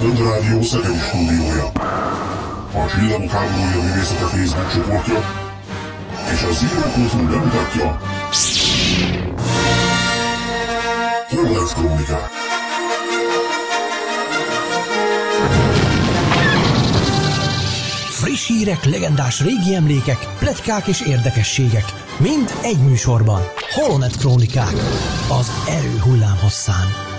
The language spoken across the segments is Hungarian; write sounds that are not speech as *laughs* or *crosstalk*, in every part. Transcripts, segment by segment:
Rádió Szegedi stúdiója, a Csillagok háborúja művészete Facebook csoportja és a Zero.hu bemutatja Hornet Krónikák. Friss hírek, legendás régi emlékek, pletykák és érdekességek. Mind egy műsorban. Holonet Krónikák. Az erő hullám hosszán.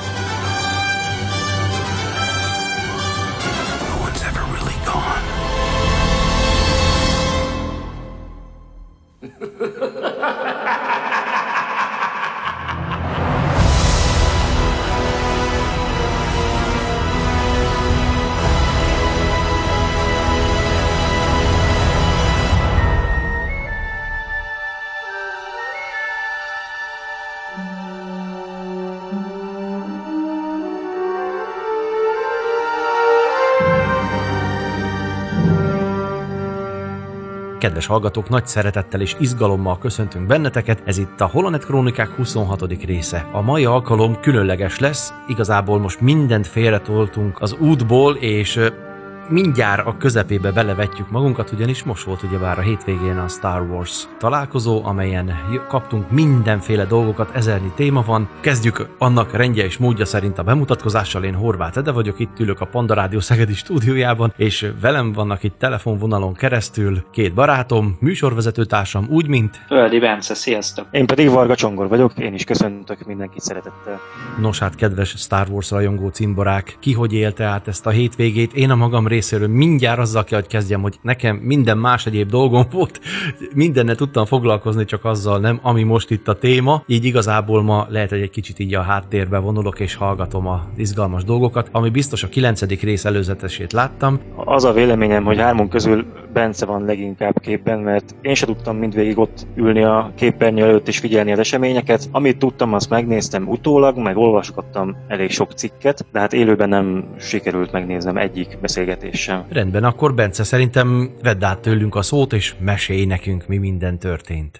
Kedves hallgatók, nagy szeretettel és izgalommal köszöntünk benneteket, ez itt a Holonet Krónikák 26. része. A mai alkalom különleges lesz, igazából most mindent félretoltunk az útból, és mindjárt a közepébe belevetjük magunkat, ugyanis most volt ugyebár a hétvégén a Star Wars találkozó, amelyen kaptunk mindenféle dolgokat, ezernyi téma van. Kezdjük annak rendje és módja szerint a bemutatkozással, én Horváth Ede vagyok, itt ülök a Panda Rádió Szegedi stúdiójában, és velem vannak itt telefonvonalon keresztül két barátom, műsorvezetőtársam, úgy, mint Földi Bence, sziasztok! Én pedig Varga Csongor vagyok, én is köszöntök mindenkit szeretettel. Nos hát, kedves Star Wars rajongó cimborák, ki hogy élte át ezt a hétvégét? Én a magam részéről mindjárt azzal kell, hogy kezdjem, hogy nekem minden más egyéb dolgom *laughs* volt, mindennel tudtam foglalkozni, csak azzal nem, ami most itt a téma. Így igazából ma lehet, hogy egy kicsit így a háttérbe vonulok és hallgatom az izgalmas dolgokat, ami biztos a kilencedik rész előzetesét láttam. Az a véleményem, hogy hármunk közül Bence van leginkább képben, mert én se tudtam mindvégig ott ülni a képernyő előtt és figyelni az eseményeket. Amit tudtam, azt megnéztem utólag, meg olvasgattam elég sok cikket, de hát élőben nem sikerült megnéznem egyik beszélgetés sem. Rendben, akkor Bence szerintem vedd át tőlünk a szót, és mesélj nekünk, mi minden történt.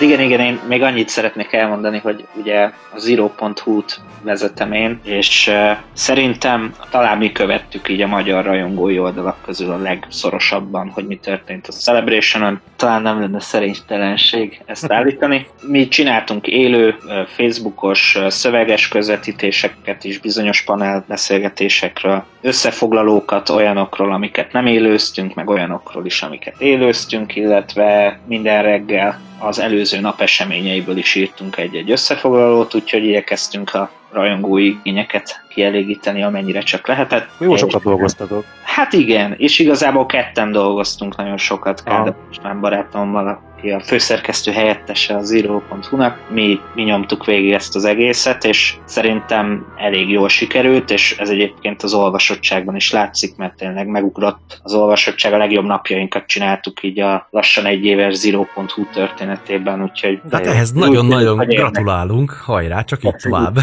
Hát igen, igen, én még annyit szeretnék elmondani, hogy ugye a Zero.hu-t vezetem én, és uh, szerintem talán mi követtük így a magyar rajongói oldalak közül a legszorosabban, hogy mi történt a Celebration-on. Talán nem lenne szerénytelenség ezt *laughs* állítani. Mi csináltunk élő Facebookos szöveges közvetítéseket is bizonyos panel beszélgetésekről, összefoglalókat olyanokról, amiket nem élőztünk, meg olyanokról is, amiket élőztünk, illetve minden reggel az előző nap eseményeiből is írtunk egy-egy összefoglalót, úgyhogy igyekeztünk a rajongói igényeket kielégíteni, amennyire csak lehetett. Jó És- sokat dolgoztatok. Hát igen, és igazából ketten dolgoztunk nagyon sokat. Kádár István barátommal, aki a főszerkesztő helyettese a Zero.hu-nak. Mi, mi nyomtuk végig ezt az egészet, és szerintem elég jól sikerült, és ez egyébként az olvasottságban is látszik, mert tényleg megugrott az olvasottság, a legjobb napjainkat csináltuk így a lassan egy éves Zero.hu történetében, úgyhogy... Hát ehhez nagyon-nagyon érdekli. gratulálunk, hajrá, csak így tovább.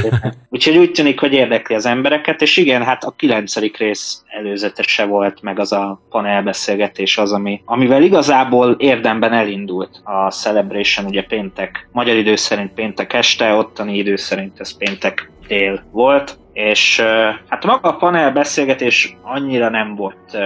Úgyhogy úgy tűnik, hogy érdekli az embereket, és igen, hát a kilencedik rész előzetese volt, meg az a panelbeszélgetés az, ami, amivel igazából érdemben elindult a Celebration, ugye péntek, magyar idő szerint péntek este, ottani idő szerint ez péntek dél volt, és hát maga a panel beszélgetés annyira nem volt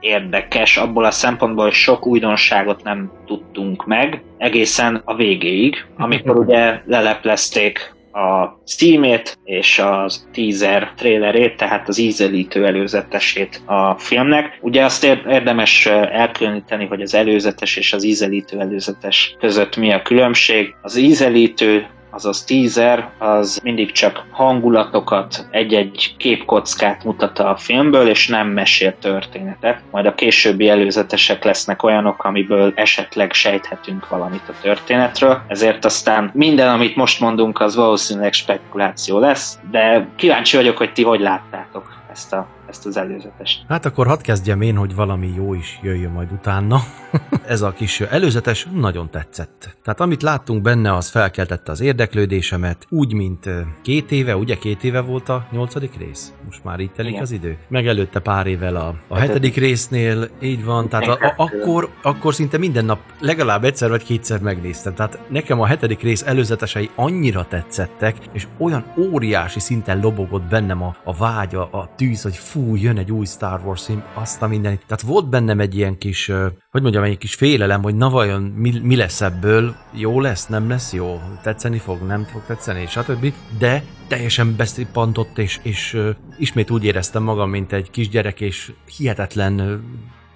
érdekes, abból a szempontból, hogy sok újdonságot nem tudtunk meg, egészen a végéig, amikor ugye leleplezték a Steam-ét és az teaser trailerét, tehát az ízelítő előzetesét a filmnek. Ugye azt ér- érdemes elkülöníteni, hogy az előzetes és az ízelítő előzetes között mi a különbség. Az ízelítő azaz teaser, az mindig csak hangulatokat, egy-egy képkockát mutat a filmből, és nem mesél történetet. Majd a későbbi előzetesek lesznek olyanok, amiből esetleg sejthetünk valamit a történetről. Ezért aztán minden, amit most mondunk, az valószínűleg spekuláció lesz, de kíváncsi vagyok, hogy ti hogy láttátok ezt a ezt az előzetest. Hát akkor hadd kezdjem én, hogy valami jó is jöjjön majd utána. *laughs* Ez a kis előzetes nagyon tetszett. Tehát amit láttunk benne, az felkeltette az érdeklődésemet, úgy, mint két éve, ugye két éve volt a nyolcadik rész? Most már így telik Igen. az idő. Meg előtte pár évvel a, a hetedik résznél, így van, tehát a, a, akkor, akkor szinte minden nap legalább egyszer vagy kétszer megnéztem. Tehát nekem a hetedik rész előzetesei annyira tetszettek, és olyan óriási szinten lobogott bennem a, a vágya, a tűz, hogy fú, jön egy új Star Wars film, azt a mindenit. Tehát volt bennem egy ilyen kis, hogy mondjam, egy kis félelem, hogy na vajon mi, mi lesz ebből, jó lesz, nem lesz jó, tetszeni fog, nem fog tetszeni, stb. De teljesen beszippantott, és, és ismét úgy éreztem magam, mint egy kisgyerek, és hihetetlen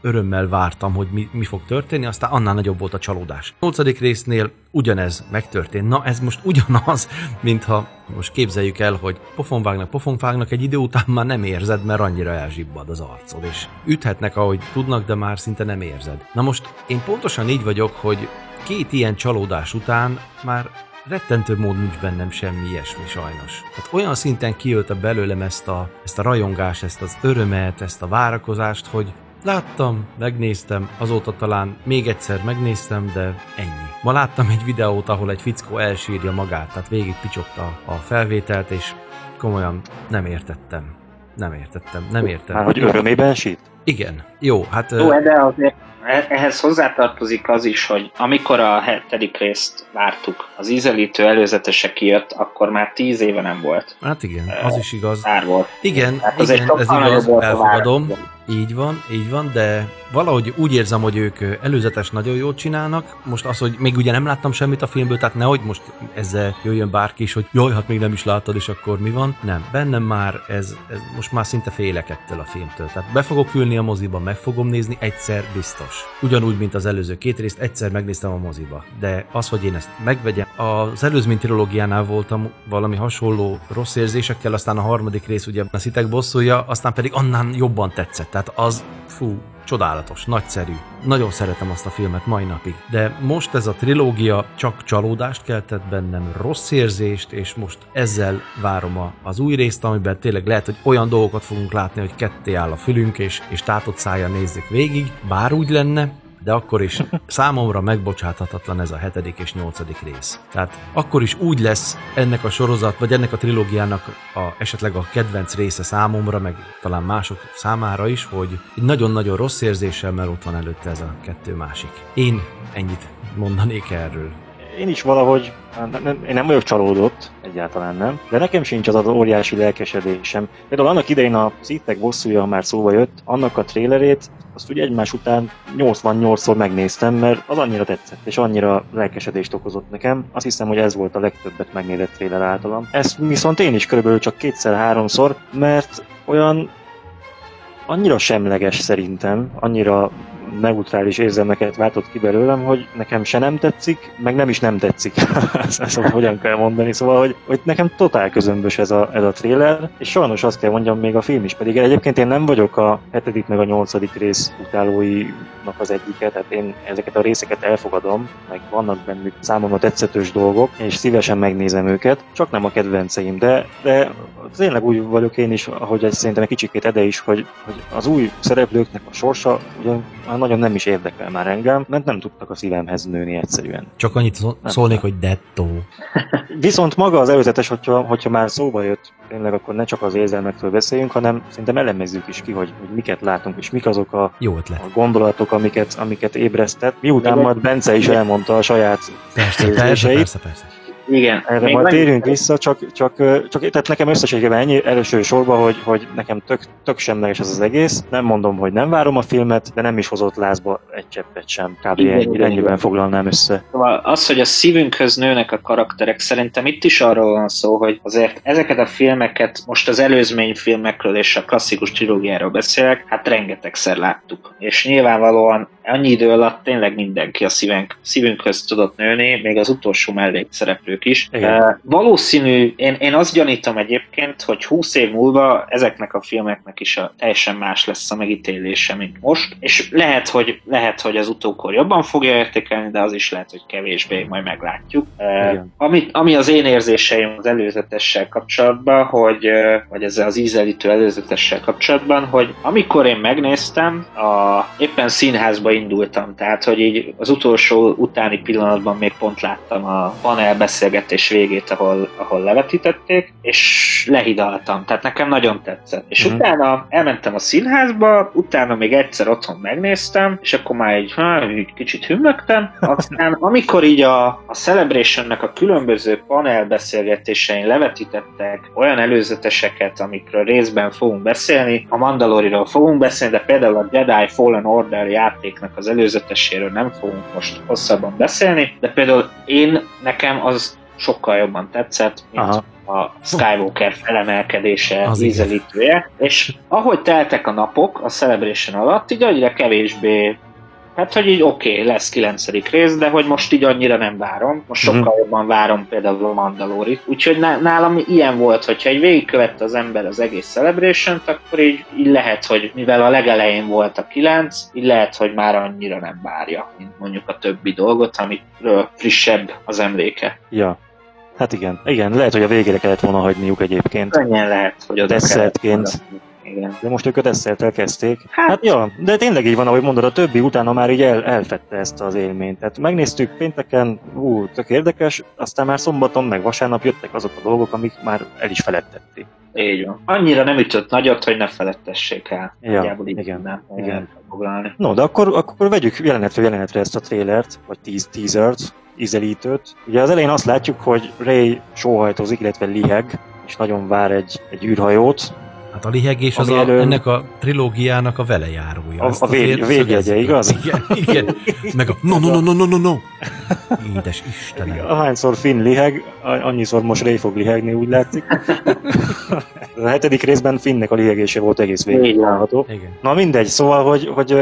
örömmel vártam, hogy mi, mi fog történni, aztán annál nagyobb volt a csalódás. A 8. résznél ugyanez megtörtént. Na, ez most ugyanaz, mintha most képzeljük el, hogy pofonvágnak, pofonvágnak, egy idő után már nem érzed, mert annyira elzsibbad az arcod, és üthetnek, ahogy tudnak, de már szinte nem érzed. Na most én pontosan így vagyok, hogy két ilyen csalódás után már rettentő mód nincs bennem semmi ilyesmi sajnos. Hát olyan szinten kiölte belőlem ezt a, ezt a rajongást, ezt az örömet, ezt a várakozást, hogy Láttam, megnéztem, azóta talán még egyszer megnéztem, de ennyi. Ma láttam egy videót, ahol egy fickó elsírja magát, tehát végig picsogta a felvételt, és komolyan nem értettem. Nem értettem, nem értem. Már hogy örömében sírt? Igen. Jó, hát... Jó, de azért E- ehhez hozzátartozik az is, hogy amikor a hetedik részt vártuk, az ízelítő előzetese kijött, akkor már tíz éve nem volt. Hát igen, az is igaz. Már volt. Igen, hát igen, ez igaz, elfogadom. Így van, így van, de valahogy úgy érzem, hogy ők előzetes nagyon jót csinálnak. Most az, hogy még ugye nem láttam semmit a filmből, tehát nehogy most ezzel jöjjön bárki is, hogy jaj, hát még nem is láttad, és akkor mi van. Nem, bennem már ez, ez most már szinte félek ettől a filmtől. Tehát be fogok ülni a moziba, meg fogom nézni egyszer biztos. Ugyanúgy, mint az előző két részt, egyszer megnéztem a moziba. De az, hogy én ezt megvegyem, az előzmény trilógiánál voltam valami hasonló rossz érzésekkel, aztán a harmadik rész ugye a szitek bosszúja, aztán pedig annál jobban tetszett. Tehát az, fú, csodálatos, nagyszerű. Nagyon szeretem azt a filmet mai napig. De most ez a trilógia csak csalódást keltett bennem, rossz érzést, és most ezzel várom a, az új részt, amiben tényleg lehet, hogy olyan dolgokat fogunk látni, hogy ketté áll a fülünk, és, és tátott szája nézzük végig. Bár úgy lenne, de akkor is számomra megbocsáthatatlan ez a hetedik és nyolcadik rész. Tehát akkor is úgy lesz ennek a sorozat, vagy ennek a trilógiának a, esetleg a kedvenc része számomra, meg talán mások számára is, hogy egy nagyon-nagyon rossz érzéssel, mert ott van előtte ez a kettő másik. Én ennyit mondanék erről én is valahogy, nem, nem, én nem vagyok csalódott, egyáltalán nem, de nekem sincs az az óriási lelkesedésem. Például annak idején a Szítek bosszúja már szóba jött, annak a trélerét, azt ugye egymás után 88-szor megnéztem, mert az annyira tetszett, és annyira lelkesedést okozott nekem. Azt hiszem, hogy ez volt a legtöbbet megnézett tréler általam. Ezt viszont én is körülbelül csak kétszer-háromszor, mert olyan annyira semleges szerintem, annyira neutrális érzelmeket váltott ki belőlem, hogy nekem se nem tetszik, meg nem is nem tetszik. *laughs* ezt hogyan kell mondani. Szóval, hogy, hogy nekem totál közömbös ez a, ez a trailer, és sajnos azt kell mondjam, még a film is. Pedig egyébként én nem vagyok a hetedik meg a nyolcadik rész utálóinak az egyike, tehát én ezeket a részeket elfogadom, meg vannak bennük számomra tetszetős dolgok, és szívesen megnézem őket, csak nem a kedvenceim, de, de tényleg úgy vagyok én is, ahogy ez szerintem egy kicsikét Ede is, hogy, hogy az új szereplőknek a sorsa ugye már nagyon nem is érdekel már engem, mert nem tudtak a szívemhez nőni egyszerűen. Csak annyit szólnék, hogy dettó. Viszont maga az előzetes, hogyha, hogyha már szóba jött, tényleg akkor ne csak az érzelmektől beszéljünk, hanem szerintem elemezzük is ki, hogy, hogy miket látunk, és mik azok a, Jó ötlet. a gondolatok, amiket, amiket ébresztett. Miután majd Bence is elmondta a saját persze, persze, persze, persze. Igen. Erre majd térjünk vissza, csak, csak, csak tehát nekem összességében ennyi előső sorban, hogy, hogy nekem tök, tök semleges ez az egész. Nem mondom, hogy nem várom a filmet, de nem is hozott lázba egy cseppet sem. Kb. ennyi, ennyiben foglalnám össze. Szóval az, hogy a szívünkhöz nőnek a karakterek, szerintem itt is arról van szó, hogy azért ezeket a filmeket, most az előzmény filmekről és a klasszikus trilógiáról beszélek, hát rengetegszer láttuk. És nyilvánvalóan annyi idő alatt tényleg mindenki a szívünk, szívünkhöz tudott nőni, még az utolsó mellékszereplő készítők is. Igen. Uh, valószínű, én, én azt gyanítom egyébként, hogy 20 év múlva ezeknek a filmeknek is a, teljesen más lesz a megítélése, mint most, és lehet, hogy, lehet, hogy az utókor jobban fogja értékelni, de az is lehet, hogy kevésbé, majd meglátjuk. Igen. ami, ami az én érzéseim az előzetessel kapcsolatban, hogy, uh, vagy ezzel az ízelítő előzetessel kapcsolatban, hogy amikor én megnéztem, a, éppen színházba indultam, tehát hogy így az utolsó utáni pillanatban még pont láttam a panel beszélgetés végét, ahol, ahol levetítették, és lehidaltam, tehát nekem nagyon tetszett. És Mhm. utána elmentem a színházba, utána még egyszer otthon megnéztem, és akkor már egy, há, egy kicsit hümmögtem, *laughs* aztán amikor így a, a Celebrationnek a különböző panel beszélgetésein levetítettek olyan előzeteseket, amikről részben fogunk beszélni, a Mandaloriról fogunk beszélni, de például a Jedi Fallen Order játéknak az előzeteséről nem fogunk most hosszabban beszélni, de például én, nekem az sokkal jobban tetszett, mint Aha. a Skywalker felemelkedése, Az ízelítője, és ahogy teltek a napok a Celebration alatt, így egyre kevésbé Hát, hogy így oké, okay, lesz kilencedik rész, de hogy most így annyira nem várom. Most sokkal Mhm. jobban várom például a Mandalorit. Úgyhogy ná- nálam ilyen volt, hogyha egy végigkövette az ember az egész celebration akkor így, így lehet, hogy mivel a legelején volt a kilenc, így lehet, hogy már annyira nem várja, mint mondjuk a többi dolgot, amikről frissebb az emléke. Ja. Hát igen. Igen, lehet, hogy a végére kellett volna hagyniuk egyébként. Könnyen lehet, hogy oda Desszertként. maradni. Igen. De most ők a desszerttel kezdték. Hát- Hát, ja, de tényleg így van, ahogy mondod, a többi utána már így el, elfette ezt az élményt. Tehát megnéztük pénteken, ú, tök érdekes, aztán már szombaton, meg vasárnap jöttek azok a dolgok, amik már el is felettették. Így van. Annyira nem ütött nagyot, hogy ne felettessék el. Ja, Nagyjából így igen, eh, igen. foglalni. No, de akkor, akkor vegyük jelenetről jelenetre ezt a trélert, vagy teas, teasert, ízelítőt. Ugye az elején azt látjuk, hogy Ray sóhajtozik, illetve liheg, és nagyon vár egy, egy űrhajót. Hát a lihegés az a, elől- ennek a trilógiának a velejárója. A- Ezt a vég- végjegye, igaz? Igen, igen. Meg a no, no, no, no, no, no, no. Édes Istenem. Ahányszor Finn liheg, annyiszor most Ray fog lihegni, úgy látszik. a hetedik részben Finnnek a lihegése volt egész végig. Igen. Na mindegy, szóval, hogy, hogy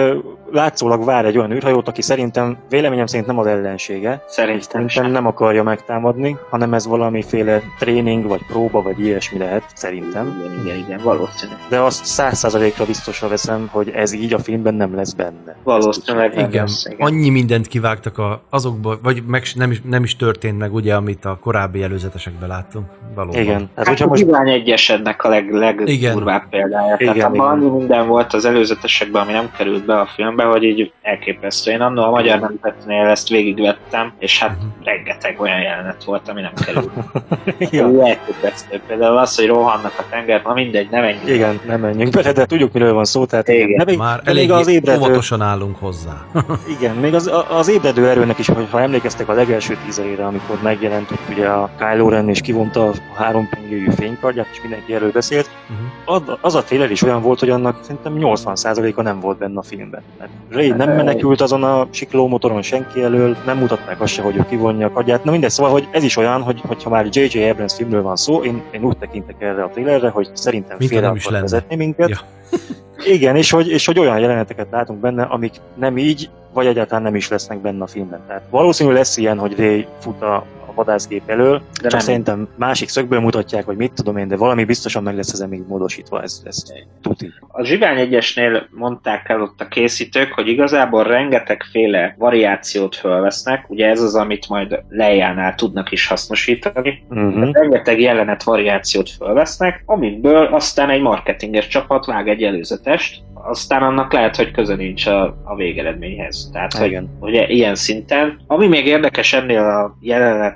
látszólag vár egy olyan űrhajót, aki szerintem, véleményem szerint nem az ellensége, Szerintem Szerintem nem akarja megtámadni, hanem ez valamiféle tréning, vagy próba, vagy ilyesmi lehet, szerintem. Igen, igen, igen, valószínű. De azt száz százalékra biztosra veszem, hogy ez így a filmben nem lesz benne. Valószínűleg nem Igen, lesz, igen. annyi mindent kivágtak a, azokból, vagy meg, nem, is, nem is történt meg, ugye, amit a korábbi előzetesekben láttunk. Valóban. Igen, tehát Hát hogyha a most... Egyesednek a leg, legdurvább példája. Igen, Tehát abban igen. minden volt az előzetesekben, ami nem került be a filmbe, hogy így elképesztő. Én annól a magyar nemzetnél ezt végigvettem, és hát rengeteg olyan jelenet volt, ami nem került. *laughs* ja, ja. Elképesztő. Például az, hogy rohannak a tenger, na mindegy, nem ennyi. igen, nem menjünk bele, de tudjuk, miről van szó, tehát igen. Igen. De még, Már de elég még az ébredő, óvatosan állunk hozzá. *laughs* igen, még az, az ébredő erőnek is, hogy ha emlékeztek a legelső tízerére, amikor megjelent, hogy ugye a Kylo Ren és kivonta a három pengőjű fénykardját, és mindenki erről beszélt, Uh-huh. az, az a trailer is olyan volt, hogy annak szerintem 80%-a nem volt benne a filmben. Hát Ray nem Hát, menekült azon a sikló motoron senki elől, nem mutatták azt se, hogy ő kivonja a kagyát. Na mindegy, szóval, hogy ez is olyan, hogy, hogyha már J.J. Abrams filmről van szó, én, én úgy tekintek erre a trailerre, hogy szerintem Mint félre akar lenne. vezetni minket. Ja. *laughs* Igen, és hogy, és hogy olyan jeleneteket látunk benne, amik nem így, vagy egyáltalán nem is lesznek benne a filmben. Tehát valószínű lesz ilyen, hogy Ray fut a, a vadászgép elől, De csak szerintem másik szögből mutatják, vagy mit tudom én, de valami biztosan meg lesz ezen még módosítva, ez, ez tuti. A Zsivány egyesnél mondták el ott a készítők, hogy igazából rengetegféle variációt fölvesznek, ugye ez az, amit majd lejánál tudnak is hasznosítani, Uh-huh. rengeteg jelenet variációt fölvesznek, amiből aztán egy marketinges csapat vág egy előzetest, aztán annak lehet, hogy köze nincs a, a végeredményhez. Tehát, hogy Igen. ugye ilyen szinten. Ami még érdekes ennél a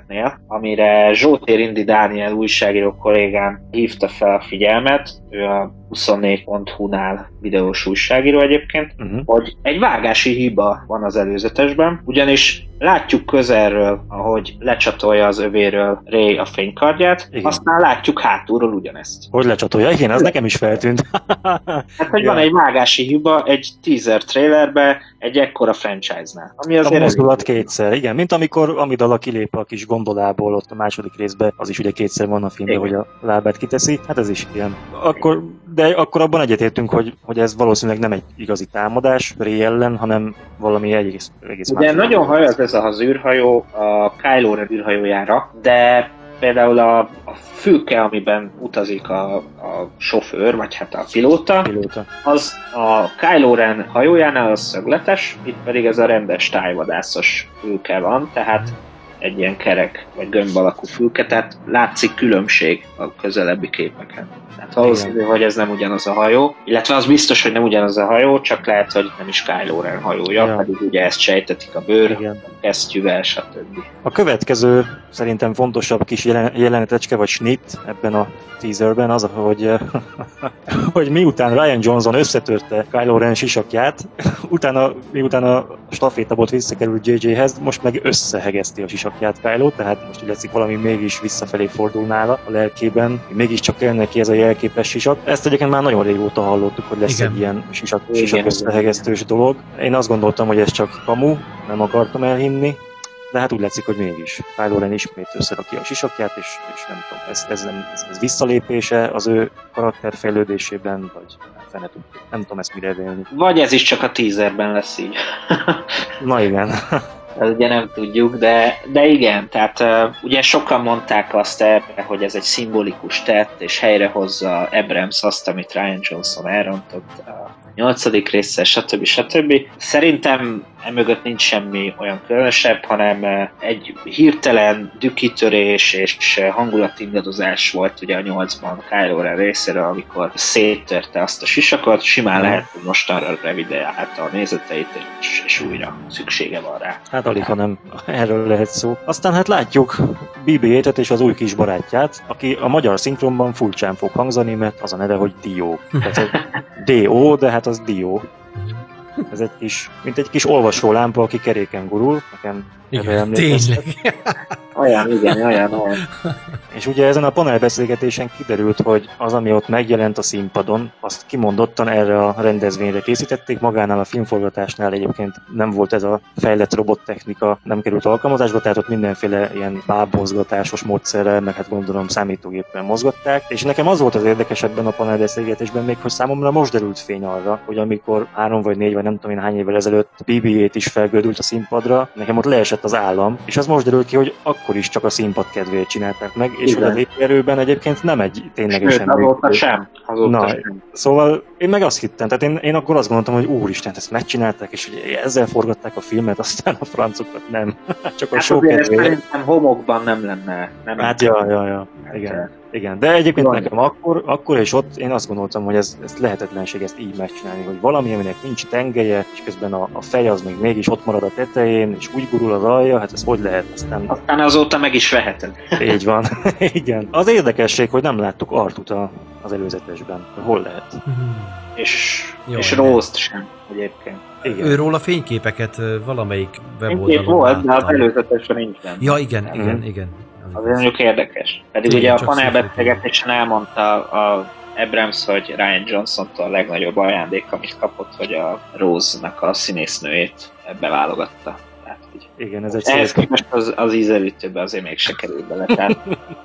jelenetnél, amire Zsótér Indi Dániel újságíró kollégám hívta fel a figyelmet, ő a 24.hu-nál videós újságíró egyébként, Uh-huh. hogy egy vágási hiba van az előzetesben, ugyanis látjuk közelről, ahogy lecsatolja az övéről Ray a fénykardját, Igen. aztán látjuk hátulról ugyanezt. Hogy lecsatolja? Igen, az nekem is feltűnt. *laughs* Hát, hogy Ja. van egy vágási hiba egy teaser trailerbe egy ekkora franchise-nál. Ami a azért mozdulat kétszer, igen, mint amikor Amidala kilép a kis gondolából ott a második részben, az is ugye kétszer van a filmben, Igen. hogy a lábát kiteszi, hát ez is ilyen. Akkor de akkor abban egyetértünk, hogy, hogy ez valószínűleg nem egy igazi támadás Ray ellen, hanem valami egész, egész Ugye más. nagyon hajaz ez az űrhajó a Kylo Ren űrhajójára, de például a, a fülke, amiben utazik a, a sofőr, vagy hát a pilóta, Pilóta. az a Kylo Ren hajójánál az szögletes, itt pedig ez a rendes tájvadászos fülke van, tehát egy ilyen kerek vagy gömb alakú fülke, tehát látszik különbség a közelebbi képeken. Tehát valószínű, hogy ez nem ugyanaz a hajó, illetve az biztos, hogy nem ugyanaz a hajó, csak lehet, hogy nem is Kylo Ren hajója, Ja. pedig ugye ezt sejtetik a bőr, Igen. kesztyűvel, stb. A következő szerintem fontosabb kis jelen- jelenetecske vagy snit ebben a teaserben az, hogy, *laughs* hogy miután Ryan Johnson összetörte Kylo Ren sisakját, *laughs* utána, miután a stafétabot visszakerült JJ-hez, most meg összehegezti a sisakját Kylo, tehát most úgy látszik valami mégis visszafelé fordul nála a lelkében, mégiscsak kell neki ez a jelképes sisak. Ezt egyébként már nagyon régóta hallottuk, hogy lesz Igen. egy ilyen sisak, sisak összehegesztős dolog. Én azt gondoltam, hogy ez csak kamu, nem akartam elhinni, de hát úgy látszik, hogy mégis. Kylo Ren ismét összerakja a sisakját, és, és nem tudom, ez, ez, nem, ez, ez visszalépése az ő karakterfejlődésében, vagy fene tudja. Nem tudom ezt mire élni. Vagy ez is csak a teaserben lesz így. Na igen. *laughs* Ez ugye nem tudjuk, de, de igen, tehát uh, ugye sokan mondták azt erre, hogy ez egy szimbolikus tett, és helyrehozza Abrams azt, amit Ryan Johnson elrontott a nyolcadik résszel, stb. stb. Szerintem emögött nincs semmi olyan különösebb, hanem uh, egy hirtelen dükitörés és uh, hangulatingadozás volt ugye a nyolcban Kylo Ren részéről, amikor széttörte azt a sisakot, simán lehet, hogy mostanra revideálta a nézeteit, és, és újra szüksége van rá. Hát alig, hanem erről lehet szó. Aztán hát látjuk BB-8-et és az új kis barátját, aki a magyar szinkronban furcsán fog hangzani, mert az a neve, hogy Dio. Tehát D-O, de hát az Dio. Ez egy kis, mint egy kis olvasó lámpa, aki keréken gurul. Nekem Igen, tényleg. Olyan, igen, olyan, olyan. És ugye ezen a panelbeszélgetésen kiderült, hogy az, ami ott megjelent a színpadon, azt kimondottan erre a rendezvényre készítették. Magánál a filmforgatásnál egyébként nem volt ez a fejlett robottechnika, nem került alkalmazásba, tehát ott mindenféle ilyen bábmozgatásos módszerrel, meg hát gondolom számítógéppel mozgatták. És nekem az volt az érdekes ebben a panelbeszélgetésben még, hogy számomra most derült fény arra, hogy amikor három vagy négy vagy nem tudom én hány évvel ezelőtt BB-8 is felgördült a színpadra, nekem ott leesett az állam, és az most derült ki, hogy akkor is csak a színpad kedvéért csinálták meg, és Igen. hogy az erőben egyébként nem egy Sőt, ténylegesen azóta működő- sem. Azóta Na, sem. Szóval én meg azt hittem, tehát én, én akkor azt gondoltam, hogy úristen, ezt megcsinálták, és hogy ezzel forgatták a filmet, aztán a francokat nem. *laughs* Csak a Hát ez kedvéért. szerintem homokban nem lenne. Nem Hát ja, ja, ja, igen. Igen, de egyébként Van. nekem akkor, akkor és ott én azt gondoltam, hogy ez, ez lehetetlenség ezt így megcsinálni, hogy valami, aminek nincs tengelye, és közben a, a fej az még mégis ott marad a tetején, és úgy gurul az alja, hát ez hogy lehet? Aztán Aztán azóta meg is veheted. *laughs* így van. *laughs* Igen. Az érdekesség, hogy nem láttuk Artut a, az előzetesben. Hol lehet? És, Jó, és. Rose-t sem egyébként. Igen. Őról a fényképeket valamelyik weboldalon volt, de az láttam. előzetesben nincs benne. Ja, igen, Mhm. igen, igen. Azért mondjuk érdekes. Pedig Igen, ugye a panelbeszélgetésen elmondta a Abrams, hogy Ryan Johnson-tól a legnagyobb ajándék, amit kapott, hogy a Rose-nak a színésznőjét beválogatta. Hogy Igen, ez egy ehhez képest az, az ízelítőbe azért még se kerül bele. Tehát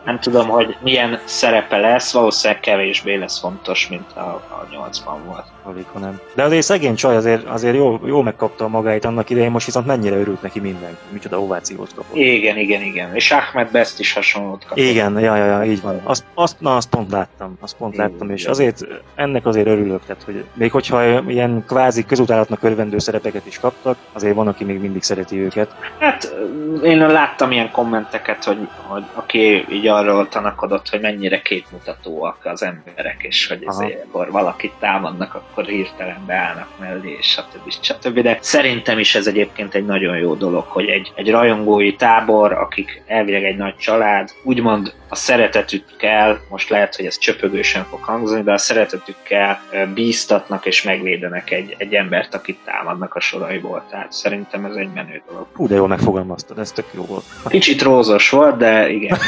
nem tudom, hogy milyen szerepe lesz, valószínűleg kevésbé lesz fontos, mint a, a 80 volt. alig, ha nem. De azért szegény csaj azért, azért jó, jó megkapta a magáit annak idején, most viszont mennyire örült neki mindenki, micsoda ovációt kapott. Igen, igen, igen. És Ahmed Best is hasonlót kapott. Igen, ja, ja, ja, így van. Azt, azt, na, azt pont láttam, azt pont Igen, láttam, és igen. azért ennek azért örülök, tehát, hogy még hogyha ilyen kvázi közutálatnak örvendő szerepeket is kaptak, azért van, aki még mindig szereti őket. Hát én láttam ilyen kommenteket, hogy, hogy aki így arról tanakodott, hogy mennyire képmutatóak az emberek, és hogy ezért, akkor valakit támadnak, akkor hirtelen beállnak mellé, és stb. stb. De szerintem is ez egyébként egy nagyon jó dolog, hogy egy, egy rajongói tábor, akik elvileg egy nagy család, úgymond a szeretetükkel, most lehet, hogy ez csöpögősen fog hangzani, de a szeretetükkel bíztatnak és megvédenek egy, egy embert, akit támadnak a soraiból. Tehát szerintem ez egy menő dolog. Hú, de jól megfogalmaztad, ez tök jó volt. Kicsit rózos volt, de igen. *laughs*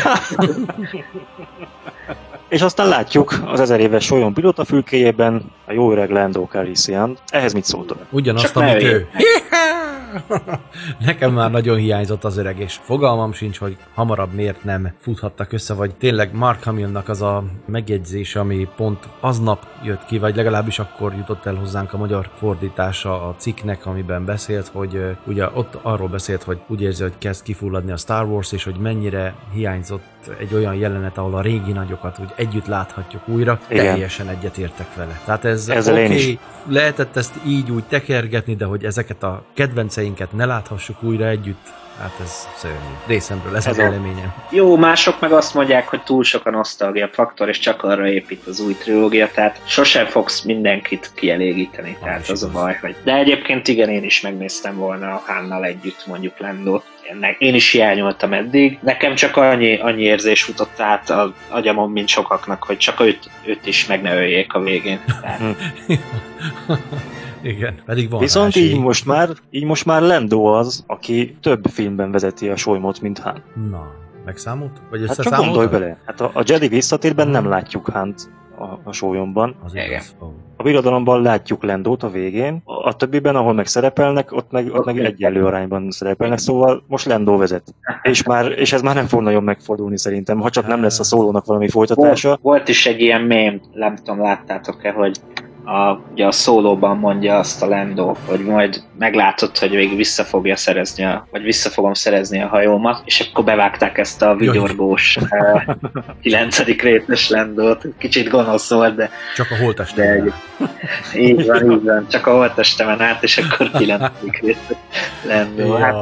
És aztán látjuk az ezer éves solyon pilóta fülkéjében a jó öreg Lando Calrissian. Ehhez mit szóltok? Ugyanazt, Csak amit ő. *laughs* Nekem már nagyon hiányzott az öreg, és fogalmam sincs, hogy hamarabb miért nem futhattak össze, vagy tényleg Mark Hamillnak az a megjegyzés, ami pont aznap jött ki, vagy legalábbis akkor jutott el hozzánk a magyar fordítása a cikknek, amiben beszélt, hogy uh, ugye ott arról beszélt, hogy úgy érzi, hogy kezd kifulladni a Star Wars, és hogy mennyire hiányzott egy olyan jelenet, ahol a régi nagyokat úgy együtt láthatjuk újra, Igen. teljesen egyetértek vele. Tehát ez oké, okay, lehetett ezt így úgy tekergetni, de hogy ezeket a kedvenceinket ne láthassuk újra együtt, Hát ez szörnyű. Részemről ez, ez a véleményem. Jó, mások meg azt mondják, hogy túl sok a nosztalgia faktor, és csak arra épít az új trilógia, tehát sosem fogsz mindenkit kielégíteni, ah, tehát az a baj, hogy... De egyébként igen, én is megnéztem volna a Hánnal együtt mondjuk Lendót. Én is hiányoltam eddig. Nekem csak annyi, annyi érzés futott át a agyamon, mint sokaknak, hogy csak őt, őt is meg ne öljék a végén. *laughs* Tehát... *laughs* Igen, pedig van Viszont így most, már, így most már Lendo az, aki több filmben vezeti a solymot, mint Han. Na, megszámolt? Vagy hát csak gondolj bele. Hát a, a Jedi visszatérben nem látjuk Hunt a, a sólyomban. Az igaz. Oh. A birodalomban látjuk Lendót a végén, a többiben, ahol meg szerepelnek, ott meg, ott meg egyenlő arányban szerepelnek, szóval most Lendó vezet. És, már, és ez már nem fog nagyon megfordulni szerintem, ha csak nem lesz a szólónak valami folytatása. Volt, volt is egy ilyen mém, nem tudom, láttátok-e, hogy a, ugye a szólóban mondja azt a Lando, hogy majd meglátod, hogy még vissza fogja szerezni, a, vagy vissza fogom szerezni a hajómat, és akkor bevágták ezt a vigyorgós 9. Eh, *laughs* rétes Lendót. Kicsit gonosz volt, de... Csak a holtestemen. De, így van, *laughs* így van. Csak a holtestemen át, és akkor 9. rétes Lendó. Hát,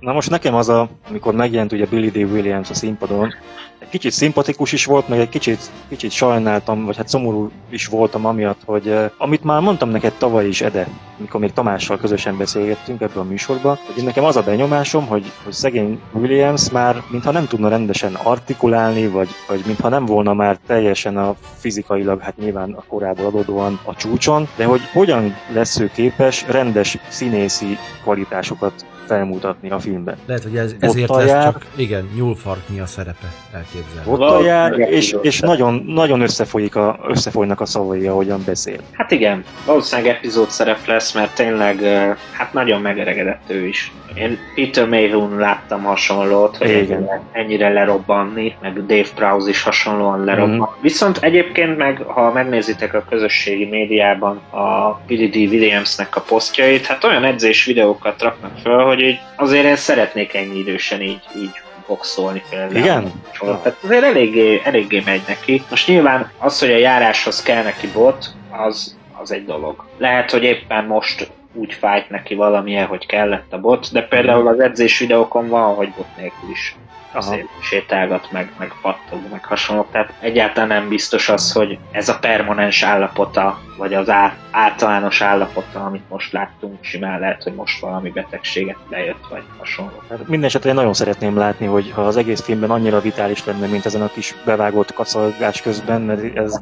Na most nekem az a, amikor megjelent ugye Billy D. Williams a színpadon, egy kicsit szimpatikus is volt, meg egy kicsit, kicsit sajnáltam, vagy hát szomorú is voltam amiatt, hogy uh, amit már mondtam neked tavaly is, Ede, mikor még Tamással közösen beszélgettünk ebben a műsorban, hogy nekem az a benyomásom, hogy, hogy szegény Williams már mintha nem tudna rendesen artikulálni, vagy, vagy mintha nem volna már teljesen a fizikailag, hát nyilván a korából adódóan a csúcson, de hogy hogyan lesz ő képes rendes színészi kvalitásokat felmutatni a filmben. Lehet, hogy ez, ezért lesz jár, csak, igen, nyúlfarknyi a szerepe elképzelni. Ott jár, és, és nagyon, nagyon összefolyik a, összefolynak a szavai, ahogyan beszél. Hát igen, valószínűleg epizód szerep lesz, mert tényleg hát nagyon megeregedett ő is. Én Peter Mayhew láttam hasonlót, hogy ennyire, ennyire lerobbanni, meg Dave Prowse is hasonlóan lerobban. Mm. Viszont egyébként meg, ha megnézitek a közösségi médiában a Billy D. Williamsnek a posztjait, hát olyan edzés videókat raknak föl, hogy így azért én szeretnék ennyi idősen így, így boxolni például. Igen? Tehát azért eléggé, eléggé megy neki. Most nyilván az, hogy a járáshoz kell neki bot, az, az egy dolog. Lehet, hogy éppen most úgy fájt neki valamilyen, hogy kellett a bot, de például az edzés videókon van, hogy bot nélkül is szép sétálgat, meg, meg pattog, meg hasonlók. Tehát egyáltalán nem biztos az, hogy ez a permanens állapota, vagy az általános állapota, amit most láttunk, simán lehet, hogy most valami betegséget lejött, vagy hasonló. Hát minden esetre én nagyon szeretném látni, hogy ha az egész filmben annyira vitális lenne, mint ezen a kis bevágott kacalgás közben, mert ez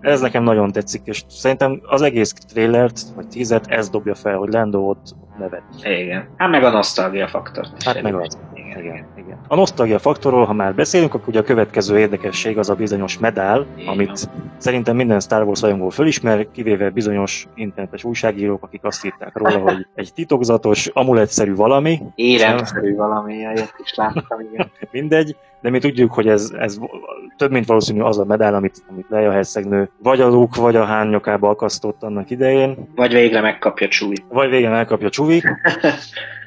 ez nekem nagyon tetszik, és szerintem az egész trailert, vagy tízet, ez dobja fel, hogy Lando ott nevet. Igen. Hát meg a nosztalgia faktor. Hát meg az. Igen, igen, igen. A nosztalgia faktorról, ha már beszélünk, akkor ugye a következő érdekesség az a bizonyos medál, igen. amit szerintem minden Star Wars rajongó fölismer, kivéve bizonyos internetes újságírók, akik azt írták róla, *laughs* hogy egy titokzatos, amuletszerű valami. Éremszerű valami, ilyet is láttam, igen. *laughs* Mindegy, de mi tudjuk, hogy ez, ez több mint valószínű az a medál, amit, amit Leia hercegnő vagy a Luke, vagy a hán nyakába akasztott annak idején. Vagy végre megkapja Csúvi. Vagy végre megkapja Csúvi. *laughs*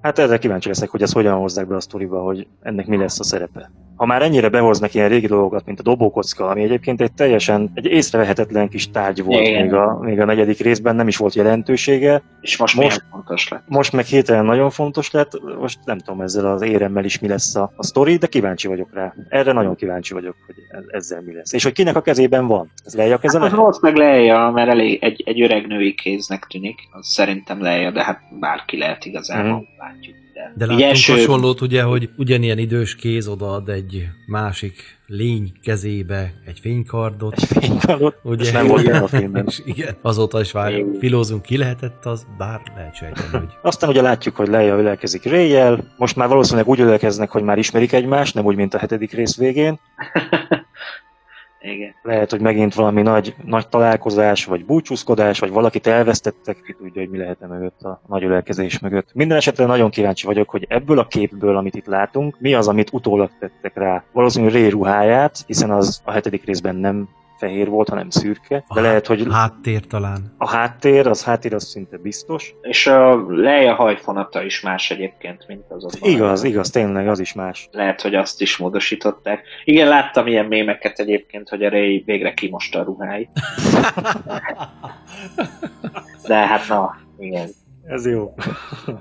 Hát ezzel kíváncsi leszek, hogy ezt hogyan hozzák be a sztoriba, hogy ennek mi lesz a szerepe. Ha már ennyire behoznak ilyen régi dolgokat, mint a dobókocka, ami egyébként egy teljesen egy észrevehetetlen kis tárgy volt még a, még a negyedik részben, nem is volt jelentősége. És most, most fontos lett. Most meg hételen nagyon fontos lett, most nem tudom ezzel az éremmel is mi lesz a, a sztori, de kíváncsi vagyok rá. Erre nagyon kíváncsi vagyok, hogy ezzel mi lesz. És hogy kinek a kezében van? Ez leja keze hát, az meg leja, mert elég egy, egy öreg női kéznek tűnik. Az szerintem leja, de hát bárki lehet igazából. Mm látjuk. De, de látunk első... hasonlót, ugye, hogy ugyanilyen idős kéz odaad egy másik lény kezébe egy fénykardot. Egy fénykardot? Ugye? nem volt a filmben. *laughs* Igen, azóta is várjuk. Filózunk, ki lehetett az, bár lehet sejteni, hogy... Aztán ugye látjuk, hogy Leia ölelkezik Réjjel, most már valószínűleg úgy ölelkeznek, hogy már ismerik egymást, nem úgy, mint a hetedik rész végén. Igen. Lehet, hogy megint valami nagy, nagy találkozás, vagy búcsúzkodás, vagy valakit elvesztettek, ki tudja, hogy mi lehet e mögött a nagy ölelkezés mögött. Minden esetre nagyon kíváncsi vagyok, hogy ebből a képből, amit itt látunk, mi az, amit utólag tettek rá. Valószínűleg Ray ruháját, hiszen az a hetedik részben nem fehér volt, hanem szürke. De A lehet, hogy Háttér talán. a háttér, az háttér az szinte biztos. És a Leia hajfonata is más egyébként, mint az ott. Igaz, igaz, tényleg az is más. Lehet, hogy azt is módosították. Igen, láttam ilyen mémeket egyébként, hogy a Ray végre kimosta a ruháit. *laughs* De hát na, igen. Ez jó.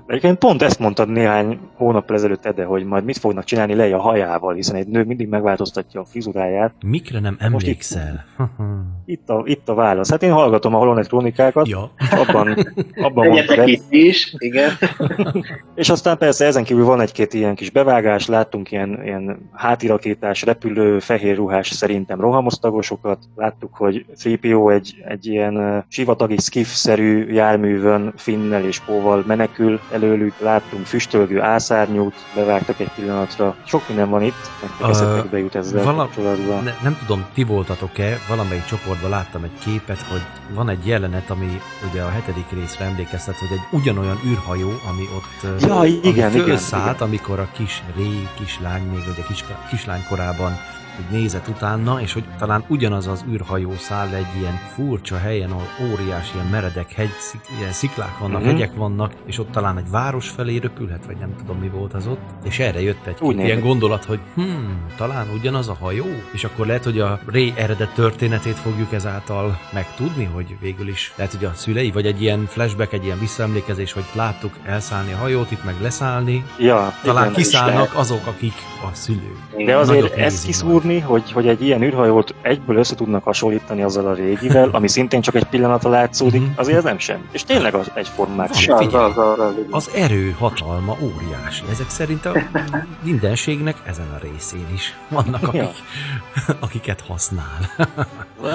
Egyébként pont ezt mondtad néhány hónap ezelőtt, Ede, hogy majd mit fognak csinálni Leia hajával, hiszen egy nő mindig megváltoztatja a frizuráját. Mikre nem Most itt- emlékszel? *laughs* Itt a, itt a válasz. Hát én hallgatom a Holonet krónikákat, ja. abban, *laughs* abban mondtad itt is, igen. *laughs* És aztán persze ezen kívül van egy-két ilyen kis bevágás, láttunk ilyen, ilyen hátirakétás, repülő, fehér ruhás szerintem rohamosztagosokat, láttuk, hogy 3PO egy, egy ilyen sivatagi skiff-szerű járművön Finnel és Póval menekül előlük, láttunk füstölgő ászárnyút, bevágtak egy pillanatra. Sok minden van itt, nektek eszetekbe jut ezzel vala- kapcsolatban. Ne, nem tudom, ti voltatok-e, valamelyik csoportban láttam egy képet, hogy van egy jelenet, ami ugye a hetedik részre emlékeztet, hogy egy ugyanolyan űrhajó, ami ott Ja, ami igen, igen, fölszállt, igen. amikor a kis Ré kislány, még ugye kis, kislány korában hogy nézett utána, és hogy talán ugyanaz az űrhajó száll egy ilyen furcsa helyen, ahol óriási ilyen meredek hegy, szik, ilyen sziklák vannak, Mhm. uh-huh. hegyek vannak, és ott talán egy város felé röpülhet, vagy nem tudom mi volt az ott, és erre jött egy Úgy ilyen gondolat, hogy hmm, talán ugyanaz a hajó, és akkor lehet, hogy a Ray eredet történetét fogjuk ezáltal megtudni, hogy végül is lehet, hogy a szülei, vagy egy ilyen flashback, egy ilyen visszaemlékezés, hogy láttuk elszállni a hajót, itt meg leszállni, Ja, talán igen, kiszállnak azok, akik a szülők. De azért Nagyot ezt kiszúrni, hogy, hogy egy ilyen űrhajót egyből össze tudnak hasonlítani azzal a régivel, ami szintén csak egy pillanatra látszódik, Mhm. azért ez nem sem. És tényleg az egyformák sem. Az, az, az, az, Az erő hatalma óriási. Ezek szerint a *laughs* mindenségnek ezen a részén is vannak, akik, Ja. *laughs* akiket használ.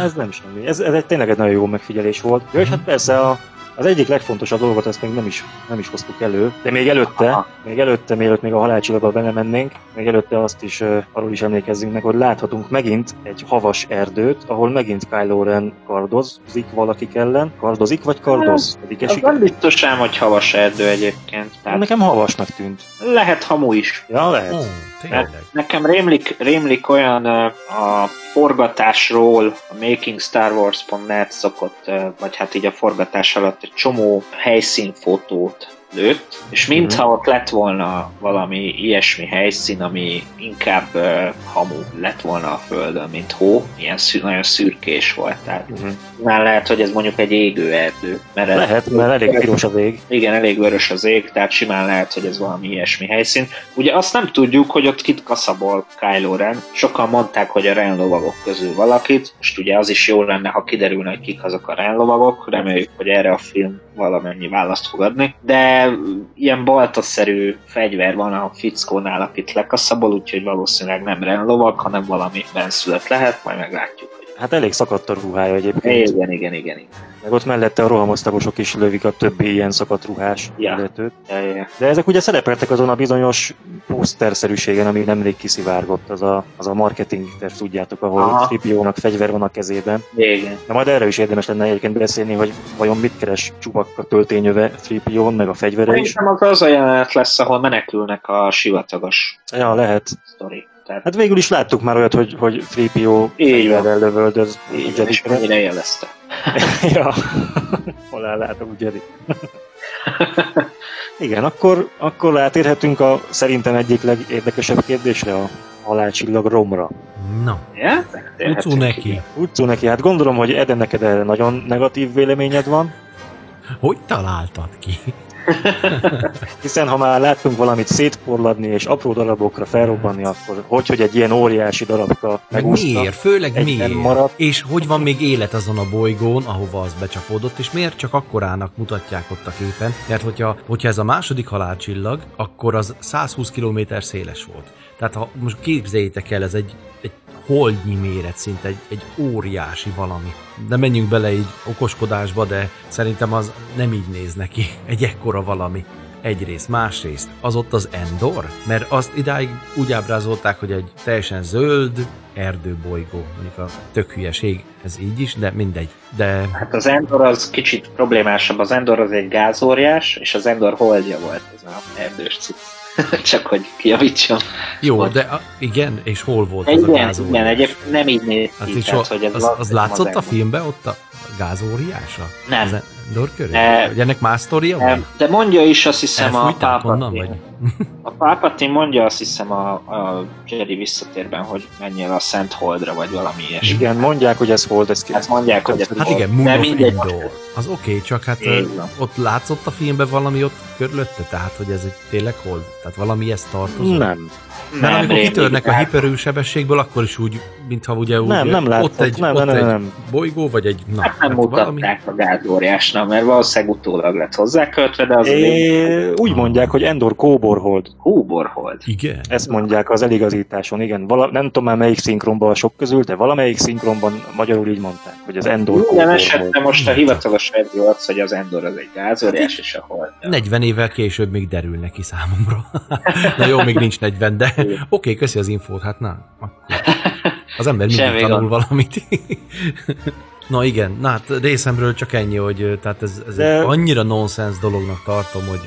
Ez nem semmi. Ez, ez egy tényleg egy nagyon jó megfigyelés volt. Ja, és hát persze a, az egyik legfontosabb dolgot ezt még nem is, nem is hoztuk elő, de még előtte, Aha. még előtte, mielőtt még a halálcsillagba belemennénk, még előtte azt is uh, arról is emlékezzünk meg, hogy láthatunk megint egy havas erdőt, ahol megint Kylo Ren kardozik valakik ellen. Kardozik vagy kardoz? Pedig az esik. nem biztos ám, hogy havas erdő egyébként. Tehát Nekem havasnak tűnt. lehet hamu is. Ja, lehet. Ó, tényleg. Nekem rémlik, rémlik olyan a forgatásról a makingstarwars.net szokott, vagy hát így a forgatás alatt csomó helyszínfotót lőtt, és mintha ott lett volna valami ilyesmi helyszín, ami inkább uh, hamu lett volna a földön, mint hó, ilyen szű, nagyon szürkés volt. Tehát Uh-huh. már lehet, hogy ez mondjuk egy égő erdő. Mert Lehet, mert elég piros az ég. igen, elég vörös az ég, tehát simán lehet, hogy ez valami ilyesmi helyszín. Ugye azt nem tudjuk, hogy ott kit kaszabol Kylo Ren. Sokan mondták, hogy a Ren lovagok közül valakit. Most ugye az is jó lenne, ha kiderülne, hogy kik azok a Ren lovagok. Reméljük, hogy erre a film valamennyi választ fog adni. De ilyen baltaszerű fegyver van a fickónál, akit lekaszabol, úgyhogy valószínűleg nem Ren lovag, hanem valami benszület lehet, majd meglátjuk. Hát elég szakadt a ruhája egyébként. Igen, igen, igen. igen. Meg ott mellette a rohamosztagosok is lövik a többi ilyen szakadt ruhás Ja. illetőt. Ja, ja, ja. De ezek ugye szerepeltek azon a bizonyos poszterszerűségen, ami nemrég kiszivárgott, az a, az a marketing terv, tudjátok, ahol Aha. Tripiónak fegyver van a kezében. Igen. De majd erre is érdemes lenne egyébként beszélni, hogy vajon mit keres Csubakka töltényöve Tripión, meg a fegyvere is. Szerintem az az a jelenet lesz, ahol menekülnek a sivatagos Ja, lehet. sztori. Tehát Hát végül is láttuk már olyat, hogy, hogy 3PO Így van. fegyverrel lövöldöz a így van, és mennyire élvezte. *laughs* ja. *laughs* Hol látom Jedi. *laughs* Igen, akkor, akkor átérhetünk a szerintem egyik legérdekesebb kérdésre, a halálcsillag romra. No, Ja? utcú neki. Úgy szól neki, hát gondolom, hogy Eden neked erre nagyon negatív véleményed van, Hogy találtad ki? *laughs* hiszen ha már láttunk valamit szétporladni és apró darabokra felrobbanni, akkor hogy, hogy egy ilyen óriási darabka Meg megúszta. miért? Főleg miért? maradt. És hogy van még élet azon a bolygón, ahova az becsapódott, és miért csak akkorának mutatják ott a képen? Mert hogyha, hogyha ez a második halálcsillag, akkor az 120 km széles volt. Tehát ha most képzeljétek el, ez egy, egy holdnyi méret szinte, egy, egy óriási valami. De menjünk bele így okoskodásba, de szerintem az nem így néz neki. *laughs* Egy ekkora valami. Egyrészt, másrészt, az ott az Endor? Mert azt idáig úgy ábrázolták, hogy egy teljesen zöld erdőbolygó. Mondjuk a tök hülyeség, ez így is, de mindegy. De Hát az Endor az kicsit problémásabb. Az Endor az egy gázóriás, és az Endor holdja volt ez a erdős cucc. *laughs* Csak hogy kijavítsam. jó, Volt. de a, igen, és hol volt az a Igen, gázóriás? igen, egyébként nem így néz Az, ki, tehát, hogy ez az, az látszott a filmben ott a gázóriása? Nem. Endor körül? Ne. Hogy ennek más sztoria? Nem, de mondja is azt hiszem a Elfújták vagy? Palpatine. A Palpatine mondja azt hiszem a, a Jedi visszatérben, hogy menjél a Szent Holdra, vagy valami ilyesmi. Igen, mondják, hogy ez hold, ez Hát mondják, hogy ez Hát igen, Moon of Endor. Az oké, okay, csak hát van. ott látszott a filmben valami ott körülötte, tehát hogy ez egy tényleg hold, tehát valami ezt tartozó. Nem. Mert amikor rémlik, kitörnek a hiperő sebességből, akkor is úgy, mintha ugye úgy, Nem, nem ott látszott, egy, nem, ott nem, egy nem, nem. bolygó, vagy egy, na, Hát nem hát mutatták a gázóriásnak, mert valószínűleg utólag lett hozzáköltve, de az É, úgy mondják, hogy Endor kóborhold. Húborhold. Igen. Ezt mondják az eligazításon, igen. Vala, nem tudom már melyik szinkronban a sok közül, de valamelyik szinkronban magyarul így mondták, hogy az Endor Minden kóborhold. esetben most a hivatalos verzió az, hogy az Endor az egy gázóriás, és a hold. 40 évvel később még derül neki számomra. na jó, még nincs 40, de oké, okay, köszi az infót, hát na, akkor *laughs* az ember mindig Semmi tanul gond. valamit. Na igen, na hát részemről csak ennyi, hogy tehát ez, ez De- egy annyira nonsens dolognak tartom, hogy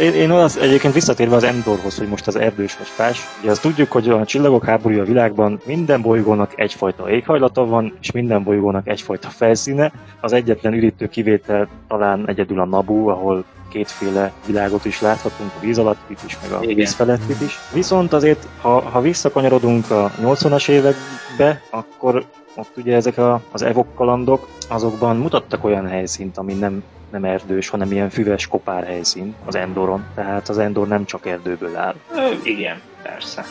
Én, én az, egyébként visszatérve az Endorhoz, hogy most az erdős vagy fás, ugye azt tudjuk, hogy a csillagok háborúja a világban minden bolygónak egyfajta éghajlata van, és minden bolygónak egyfajta felszíne. Az egyetlen üdítő kivétel talán egyedül a Nabu, ahol kétféle világot is láthatunk, a víz alattit is, meg a Igen. víz felettit is. Viszont azért, ha, ha visszakanyarodunk a 80-as évekbe, akkor ott ugye ezek a, az evok kalandok, azokban mutattak olyan helyszínt, ami nem, nem erdős, hanem ilyen füves kopár helyszín az Endoron. Tehát az Endor nem csak erdőből áll. Ö, Igen, persze.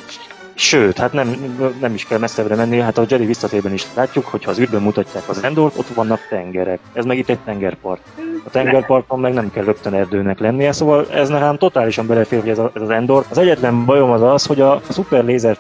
Sőt, hát nem, nem is kell messzebbre menni, hát a Jedi visszatérben is látjuk, hogy ha az űrben mutatják az Endort, ott vannak tengerek. Ez meg itt egy tengerpart. A tengerparton meg nem kell rögtön erdőnek lennie, szóval ez nekem totálisan belefér, hogy ez, a, ez az Endor. Az egyetlen bajom az az, hogy a szuper lézer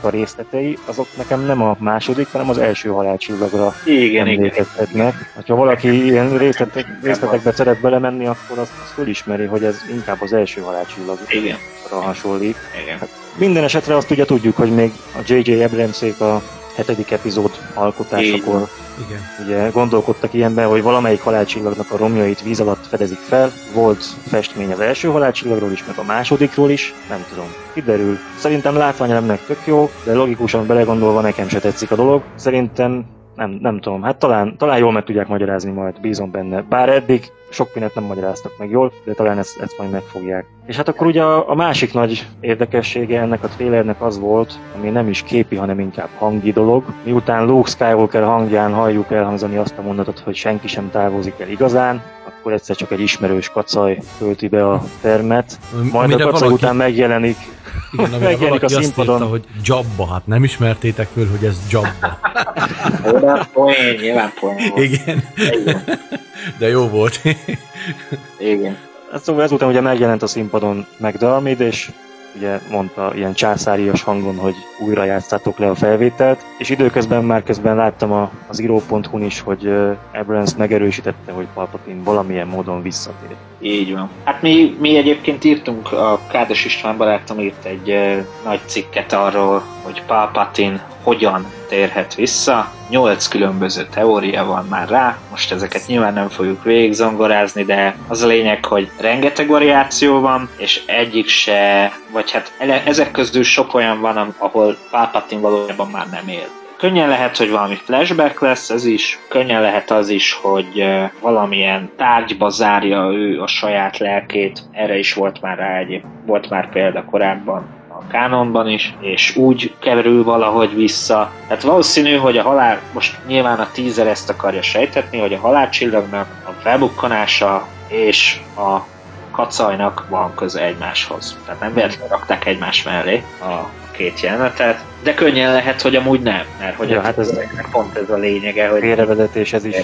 a részletei, azok nekem nem a második, hanem az első halálcsillagra Igen, emlékeztetnek. Ha valaki ilyen részletek, részletekbe szeret belemenni, akkor azt, azt fölismeri, hogy ez inkább az első halálcsillagra Igen, hasonlít. igen. Minden esetre azt ugye tudjuk, hogy még a J.J. Abramsék a hetedik epizód alkotásakor igen. ugye gondolkodtak ilyenben, hogy valamelyik halálcsillagnak a romjait víz alatt fedezik fel. Volt festmény az első halálcsillagról is, meg a másodikról is, nem tudom. Kiderül. Szerintem látványelemnek tök jó, de logikusan belegondolva nekem se tetszik a dolog. Szerintem nem, nem tudom, hát talán, talán jól meg tudják magyarázni majd, bízom benne. Bár eddig sok mindent nem magyaráztak meg jól, de talán ezt, ezt majd megfogják. És hát akkor ugye a, a másik nagy érdekessége ennek a trailernek az volt, ami nem is képi, hanem inkább hangi dolog. Miután Luke Skywalker hangján halljuk elhangzani azt a mondatot, hogy senki sem távozik el igazán, akkor egyszer csak egy ismerős kacaj tölti be a termet, majd Amire a kacaj valaki- után megjelenik Igen, amire megjelenik valaki a azt színpadon. írta, hogy Jabba, hát nem ismertétek föl, hogy ez Jabba. Oda poén, nyilván poén. Igen, Igen. de jó volt. Igen. Hát Szóval ezután ugye megjelent a színpadon McDermid, és ugye mondta ilyen császárias hangon, hogy újra játszátok le a felvételt, és időközben már közben láttam a, az író.hu-n is, hogy Abrams megerősítette, hogy Palpatine valamilyen módon visszatér. Így van. Hát mi, mi egyébként írtunk, a Kádos István barátom írt egy nagy cikket arról, hogy Palpatine hogyan térhet vissza. Nyolc különböző teória van már rá, most ezeket nyilván nem fogjuk végigzongorázni, de az a lényeg, hogy rengeteg variáció van, és egyik se, vagy hát ele- ezek közül sok olyan van, am- ahol Palpatine valójában már nem él. Könnyen lehet, hogy valami flashback lesz, ez is. Könnyen lehet az is, hogy valamilyen tárgyba zárja ő a saját lelkét. Erre is volt már rá egyéb, volt már példa korábban a kánonban is, és úgy kerül valahogy vissza. Tehát valószínű, hogy a halál, most nyilván a teaser ezt akarja sejtetni, hogy a halálcsillagnak a felbukkanása és a kacajnak van köze egymáshoz. Tehát nem véletlenül rakták egymás mellé a két jelenetet, de könnyen lehet, hogy amúgy nem, mert hogy Ja, hát ez- pont ez a lényege, hogy Félrevezetés ez is.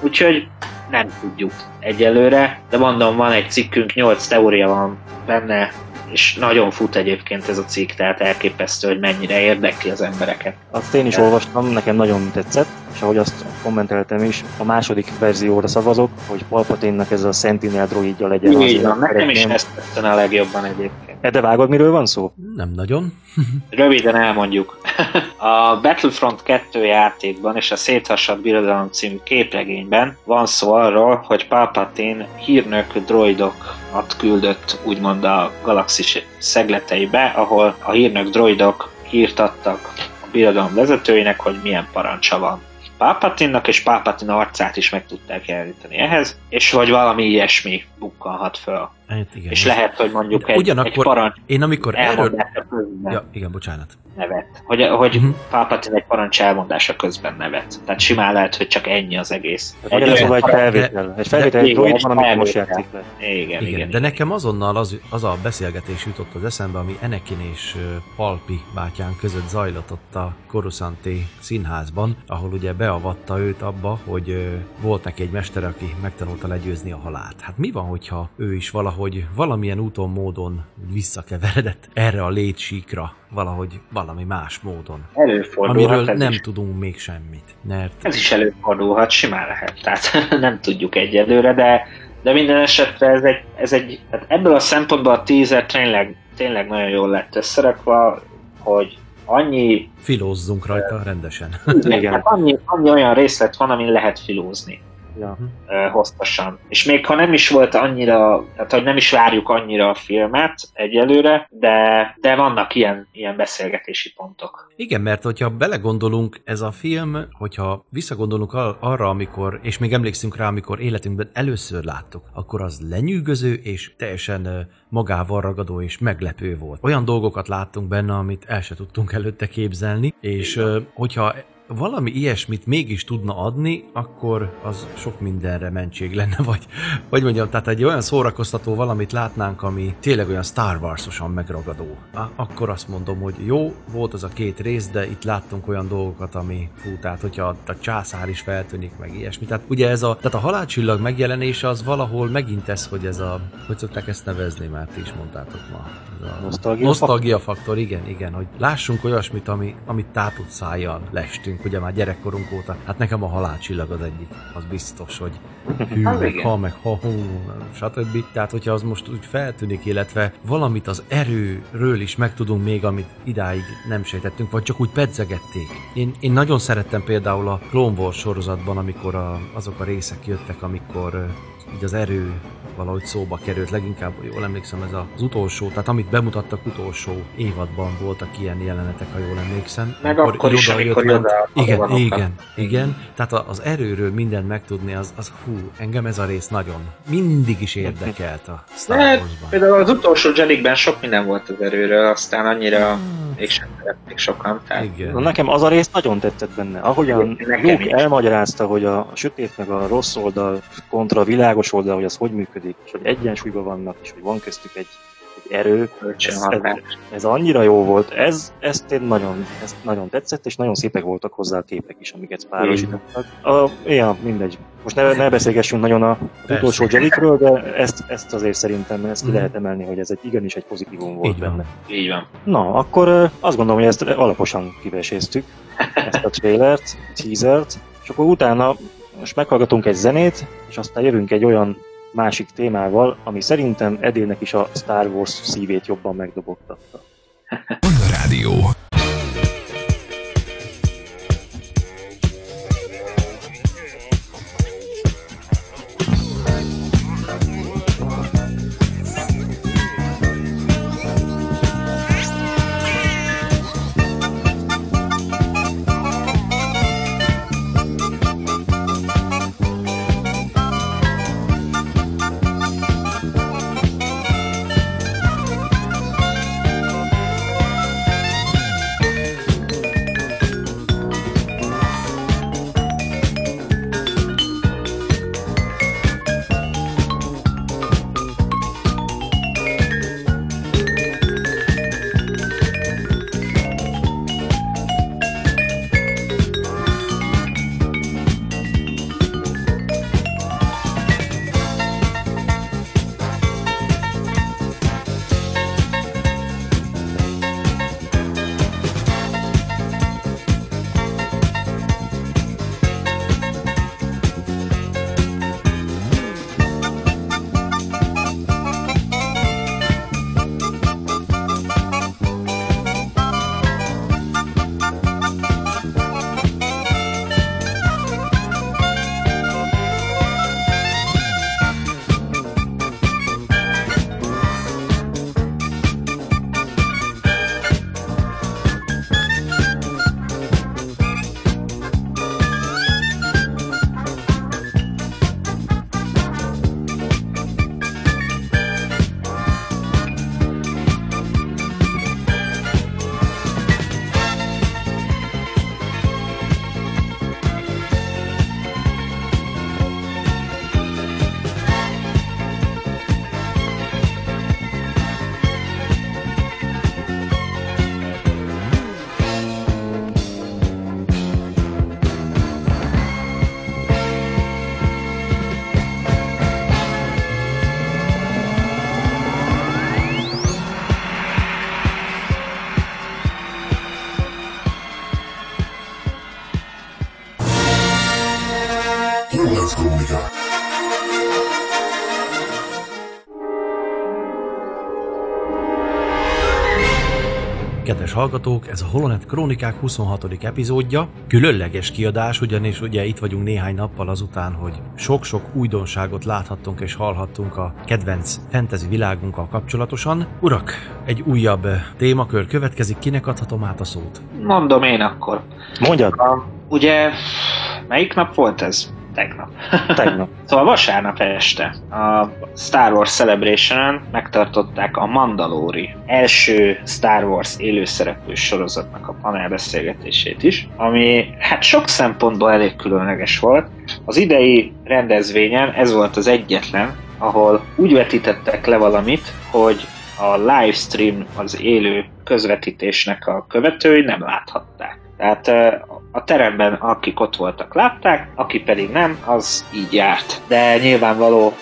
Úgyhogy nem tudjuk egyelőre, de mondom, van egy cikkünk, 8 teória van benne, és nagyon fut egyébként ez a cikk, tehát elképesztő, hogy mennyire érdekli az embereket. Azt én is olvastam, nekem nagyon tetszett, és ahogy azt kommenteltem is, a második verzióra szavazok, hogy Palpatinnak ez a Sentinel droidja legyen. Így van, nekem is ezt tetszene a legjobban egyébként. E, de vágod, miről van szó? Nem nagyon. *laughs* Röviden elmondjuk. *laughs* A Battlefront 2 játékban és a Széthasadt Birodalom című képregényben van szó arról, hogy Palpatine hírnök droidokat küldött úgymond a galaxis szegleteibe, ahol a hírnök droidok hírt adtak a birodalom vezetőinek, hogy milyen parancsa van. Palpatinnak és Palpatine arcát is meg tudták jeleníteni ehhez, és hogy valami ilyesmi bukkanhat föl. Hát igen. És lehet, hogy mondjuk egy, Ugyanakkor egy parancs én amikor erről... közben Ja, igen, bocsánat. nevet. Hogy, hogy Mhm. Palpatine egy parancs elmondása közben nevet. Tehát simán lehet, hogy csak ennyi az egész. Olyan szóval egy felvétel. Egy felvétel, egy Igen, droid egy van, amit most játszik le. Igen, igen. Igen, de nekem azonnal az, az a beszélgetés jutott az eszembe, ami Enekin és Palpi bátyán között zajlott ott a Coruscanti színházban, ahol ugye beavatta őt abba, hogy volt neki egy mester, aki megtanulta legyőzni a halált. Hát mi van, hogyha ő is valahogy valamilyen úton, módon visszakeveredett erre a létsíkra, valahogy valami más módon, Előfordulhat amiről ez nem is. tudunk még semmit. Mert Ez is előfordulhat, simán lehet. Tehát *laughs* nem tudjuk egyelőre, de, de minden esetre ez egy, ez egy tehát ebből a szempontból a teaser tényleg, tényleg nagyon jól lett összerakva, hogy annyi, filózzunk rajta rendesen. Igen. hát annyi, annyi olyan részlet van, amin lehet filózni. Ja. ö, hosszasan. És még ha nem is volt annyira, tehát hogy nem is várjuk annyira a filmet egyelőre, de, de vannak ilyen, ilyen beszélgetési pontok. Igen, mert hogyha belegondolunk, ez a film, hogyha visszagondolunk ar- arra, amikor, és még emlékszünk rá, amikor életünkben először láttuk, akkor az lenyűgöző és teljesen magával ragadó és meglepő volt. Olyan dolgokat láttunk benne, amit el se tudtunk előtte képzelni, és hogyha valami ilyesmit mégis tudna adni, akkor az sok mindenre mentség lenne, vagy, vagy mondjam, tehát egy olyan szórakoztató valamit látnánk, ami tényleg olyan Star Wars-osan megragadó. Á, Akkor azt mondom, hogy jó, volt az a két rész, de itt láttunk olyan dolgokat, ami fú, tehát hogyha a, a császár is feltűnik, meg ilyesmi. Tehát ugye ez a, tehát a halálcsillag megjelenése az valahol megint ez, hogy ez a, hogy szokták ezt nevezni, már ti is mondtátok ma. Ez a Nosztalgia Nosztalgia faktor, igen, igen, hogy lássunk olyasmit, ami, amit tátott szájjal lestünk, ugye már gyerekkorunk óta. Hát nekem a halálcsillag az egyik, az biztos, hogy hű, meg ha, meg ha, hú, stb. Tehát, hogyha az most úgy feltűnik, illetve valamit az erőről is megtudunk még, amit idáig nem sejtettünk, vagy csak úgy pedzegették. Én, én nagyon szerettem például a Clone Wars sorozatban, amikor a, azok a részek jöttek, amikor így az erő valahogy szóba került, leginkább jól emlékszem ez az utolsó, tehát amit bemutattak utolsó évadban voltak ilyen jelenetek, ha jól emlékszem. Meg akkor is, Yoda amikor jött, Yoda Igen, igen, igen. Tehát az erőről mindent megtudni, az, az hú, engem ez a rész nagyon mindig is érdekelt a Star Mert Wars-ban. például az utolsó Jedikben sok minden volt az erőről, aztán annyira mégsem szerették sokan. Tehát Na, Igen. nekem az a rész nagyon tetszett benne. Ahogyan Luke is. elmagyarázta, hogy a sötét meg a rossz oldal kontra a világos oldal, hogy az hogy működik, és hogy egyensúlyban vannak, és hogy van köztük egy, egy erő. kölcsönhatás. Ez annyira jó volt. Ez, ezt én nagyon, ezt nagyon tetszett, és nagyon szépek voltak hozzá a képek is, amiket párosítottak. A, ja, mindegy. Most ne, ne beszélgessünk nagyon a Persze. utolsó Jedikről, de ezt, ezt azért szerintem ezt ki Mhm. lehet emelni, hogy ez egy igenis egy pozitívum volt Így van. benne. Így van. Na, akkor azt gondolom, hogy ezt alaposan kiveséztük, ezt a trailert, teasert, és akkor utána most meghallgatunk egy zenét, és aztán jövünk egy olyan másik témával, ami szerintem Edélnek is a Star Wars szívét jobban megdobogtatta. Rádió. Hallgatók, ez a Holonet Krónikák 26. epizódja. Különleges kiadás, ugyanis ugye itt vagyunk néhány nappal azután, hogy sok-sok újdonságot láthattunk és hallhattunk a kedvenc fantasy világunkkal kapcsolatosan. Urak, egy újabb témakör következik, kinek adhatom át a szót? Mondom én akkor. Mondjad, ugye, melyik nap volt ez? Tegnap. tegnap. *laughs* Szóval vasárnap este a Star Wars celebration megtartották a Mandalori első Star Wars élőszereplő sorozatnak a panelbeszélgetését is, ami hát sok szempontból elég különleges volt. Az idei rendezvényen ez volt az egyetlen, ahol úgy vetítettek le valamit, hogy a livestream, az élő közvetítésnek a követői nem láthatták. Tehát a teremben akik ott voltak látták, aki pedig nem, az így járt. De nyilvánvalóan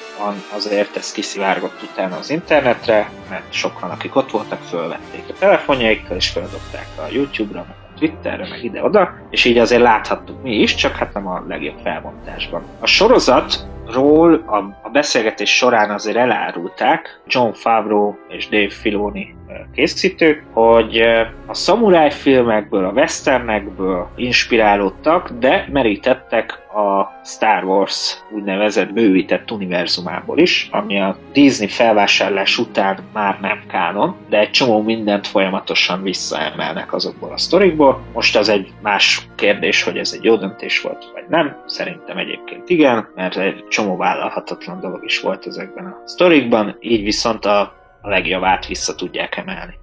azért ez kiszivárgott utána az internetre, mert sokan akik ott voltak fölvették a telefonjaikkal és feldobták a YouTube-ra, meg a Twitterre, meg ide-oda, és így azért láthattuk mi is, csak hát nem a legjobb felbontásban. A sorozatról a, a beszélgetés során azért elárulták John Favreau és Dave Filoni készítők, hogy a szamuráj filmekből, a westernekből inspirálódtak, de merítettek a Star Wars úgynevezett bővített univerzumából is, ami a Disney felvásárlás után már nem kánon, de egy csomó mindent folyamatosan visszaemelnek azokból a sztorikból. Most az egy más kérdés, hogy ez egy jó döntés volt, vagy nem. Szerintem egyébként igen, mert egy csomó vállalhatatlan dolog is volt ezekben a sztorikban, így viszont a, a legjavát vissza tudják emelni.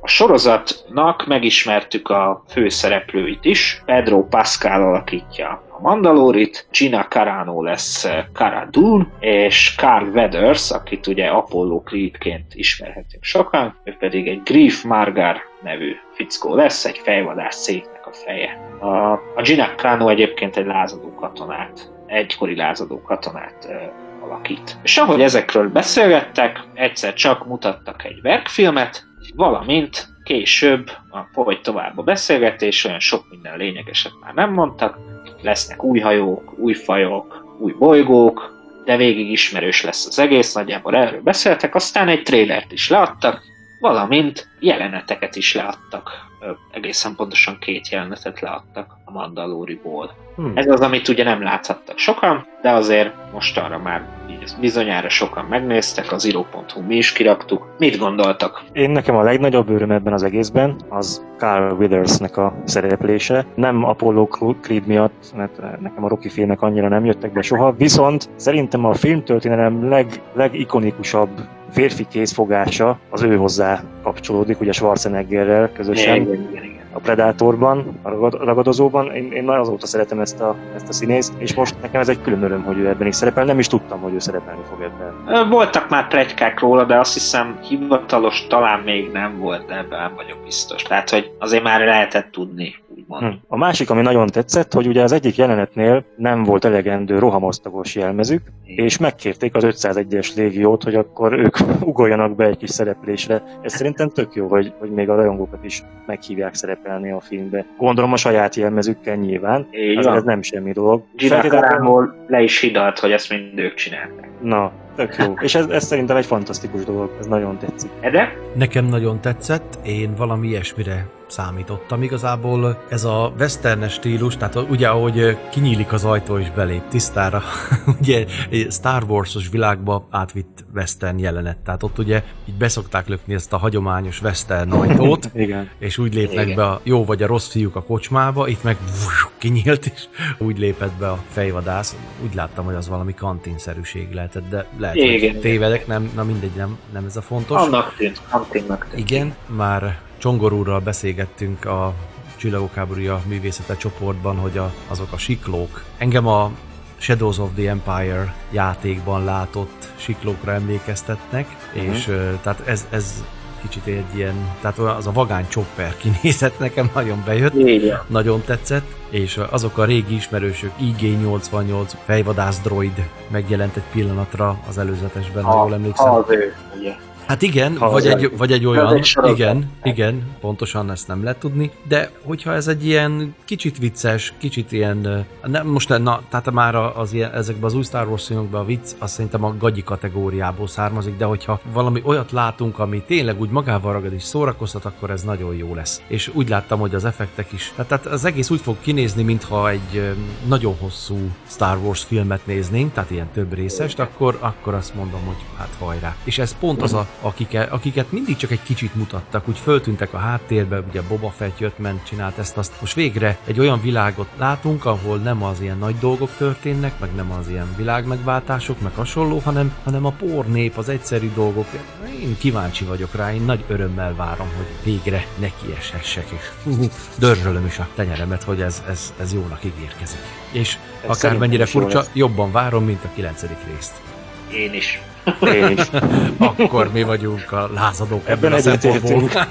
A sorozatnak megismertük a főszereplőit is. Pedro Pascal alakítja a Mandalorit, Gina Carano lesz eh, Cara Dune, és Carl Weathers, akit ugye Apollo Creedként ismerhetünk sokan, ő pedig egy Grief Margar nevű fickó lesz, egy fejvadász széknek a feje. A, a Gina Carano egyébként egy lázadó katonát, egykori lázadó katonát eh, alakít. És ahogy ezekről beszélgettek, egyszer csak mutattak egy verkfilmet, valamint később, ahogy tovább a beszélgetés, olyan sok minden lényegeset már nem mondtak, lesznek új hajók, új fajok, új bolygók, de végig ismerős lesz az egész, nagyjából erről beszéltek, aztán egy trélert is leadtak, valamint jeleneteket is leadtak. Egészen pontosan két jelenetet leadtak a Mandaloriból. Hmm. Ez az, amit ugye nem láthattak sokan, de azért most arra már bizonyára sokan megnéztek, az iro.hu mi is kiraktuk. Mit gondoltak? Én nekem a legnagyobb öröm ebben az egészben az Carl Withersnek a szereplése. Nem Apollo Creed miatt, mert nekem a Rocky filmek annyira nem jöttek be soha, viszont szerintem a filmtörténelem leg, legikonikusabb férfi kézfogása az ő hozzá kapcsolódik, ugye Schwarzeneggerrel közösen Igen, igen, igen. a Predatorban, a ragad- ragadozóban. Én, én már azóta szeretem ezt a, ezt a színészt, és most nekem ez egy külön öröm, hogy ő ebben is szerepel. Nem is tudtam, hogy ő szerepelni fog ebben. Voltak már plegykák róla, de azt hiszem hivatalos talán még nem volt, de ebben vagyok biztos. Tehát, hogy azért már lehetett tudni, úgymond. Hm. A másik, ami nagyon tetszett, hogy ugye az egyik jelenetnél nem volt elegendő rohamosztagos jelmezük, és megkérték az 501-es légiót, hogy akkor ők *laughs* ugorjanak be egy kis szereplésre. Ez szerintem tök jó, hogy, hogy még a rajongókat is meghívják szerepelni a filmbe. Gondolom a saját jelmezükkel nyilván, Így ez, nem semmi dolog. Gina Feltétlenül- le is hidalt, hogy ezt mind ők csinálták. Na, tök jó. És ez, ez szerintem egy fantasztikus dolog, ez nagyon tetszik. Ede? Nekem nagyon tetszett, én valami ilyesmire számítottam. Igazából ez a westernes stílus, tehát ugye ahogy kinyílik az ajtó és belép tisztára, *laughs* ugye egy Star Wars-os világba átvitt western jelenet. Tehát ott ugye így beszokták lökni ezt a hagyományos western ajtót, *laughs* Igen. és úgy lépnek Igen. be a jó vagy a rossz fiúk a kocsmába, itt meg kinyílt, és *laughs* úgy lépett be a fejvadász. Úgy láttam, hogy az valami kantinszerűség lehetett, de lehet, Igen. hogy tévedek, nem, na mindegy, nem, nem ez a fontos. Annak tűnt, Antinnak tűnt. Igen, már Csongor úrral beszélgettünk a Csillagok háborúja művészete csoportban, hogy a, azok a siklók. Engem a Shadows of the Empire játékban látott siklókra emlékeztetnek, uh-huh. és tehát ez, ez kicsit egy ilyen, tehát az a vagány chopper kinézet nekem nagyon bejött, van. nagyon tetszett, és azok a régi ismerősök, IG-88 fejvadász droid megjelent egy pillanatra az előzetesben, ha jól emlékszem. az ő, ugye. Hát igen, Ha vagy egy, vagy egy olyan, egy igen, igen, pontosan ezt nem lehet tudni, de hogyha ez egy ilyen kicsit vicces, kicsit ilyen, nem, most na, tehát már az ilyen, ezekben az új Star Wars filmekben a vicc, azt szerintem a gagyi kategóriából származik, de hogyha valami olyat látunk, ami tényleg úgy magával ragad és szórakoztat, akkor ez nagyon jó lesz. És úgy láttam, hogy az effektek is, tehát, tehát az egész úgy fog kinézni, mintha egy nagyon hosszú Star Wars filmet néznénk, tehát ilyen több részest, akkor, akkor azt mondom, hogy hát hajrá. És ez pont az, a, akiket, akiket mindig csak egy kicsit mutattak, úgy föltűntek a háttérbe, ugye Boba Fett jött, ment, csinált ezt, azt. Most végre egy olyan világot látunk, ahol nem az ilyen nagy dolgok történnek, meg nem az ilyen világmegváltások, meg hasonló, hanem, hanem a pornép, az egyszerű dolgok. Én kíváncsi vagyok rá, én nagy örömmel várom, hogy végre nekieshessek, és dörzsölöm is a tenyeremet, hogy ez, ez, ez jónak ígérkezik. És akármennyire furcsa, jobban várom, mint a kilencedik részt. Én is. Én is. *laughs* Akkor mi vagyunk a lázadók Ebben a szempontból. *laughs*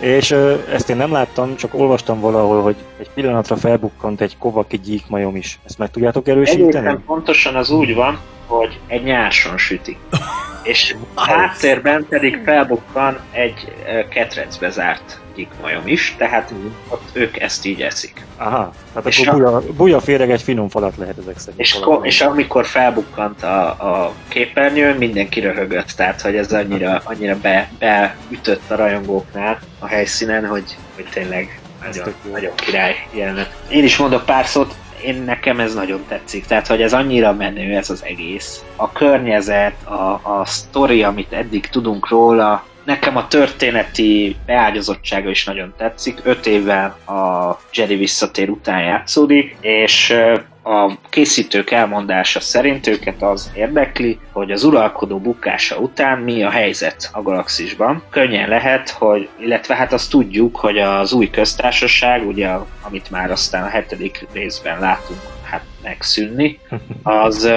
És ö, ezt én nem láttam, csak olvastam valahol, hogy egy pillanatra felbukkant egy kovaki gyíkmajom is. Ezt meg tudjátok erősíteni? Egészen pontosan az úgy van, hogy egy nyárson sütik. *laughs* És háttérben pedig felbukkan egy ö, ketrecbe zárt gyíkmajom is, tehát ott ők ezt így eszik. Aha, tehát És akkor a- buja, buja féreg egy finom falat lehet ezek szerint. És, ko- és amikor felbukkant a, a képernyőn, mindenki röhögött, tehát hogy ez annyira, annyira be, beütött a rajongóknál a helyszínen, hogy, hogy tényleg Ez nagyon, nagyon király jelenet. Én is mondok pár szót, én nekem ez nagyon tetszik, tehát hogy ez annyira menő ez az egész. A környezet, a, a sztori, amit eddig tudunk róla, Nekem a történeti beágyazottsága is nagyon tetszik. Öt évvel a Jedi visszatér után játszódik, és a készítők elmondása szerint őket az érdekli, hogy az uralkodó bukása után mi a helyzet a galaxisban. Könnyen lehet, hogy, illetve hát azt tudjuk, hogy az új köztársaság, ugye, amit már aztán a hetedik részben látunk, hát megszűnni, az,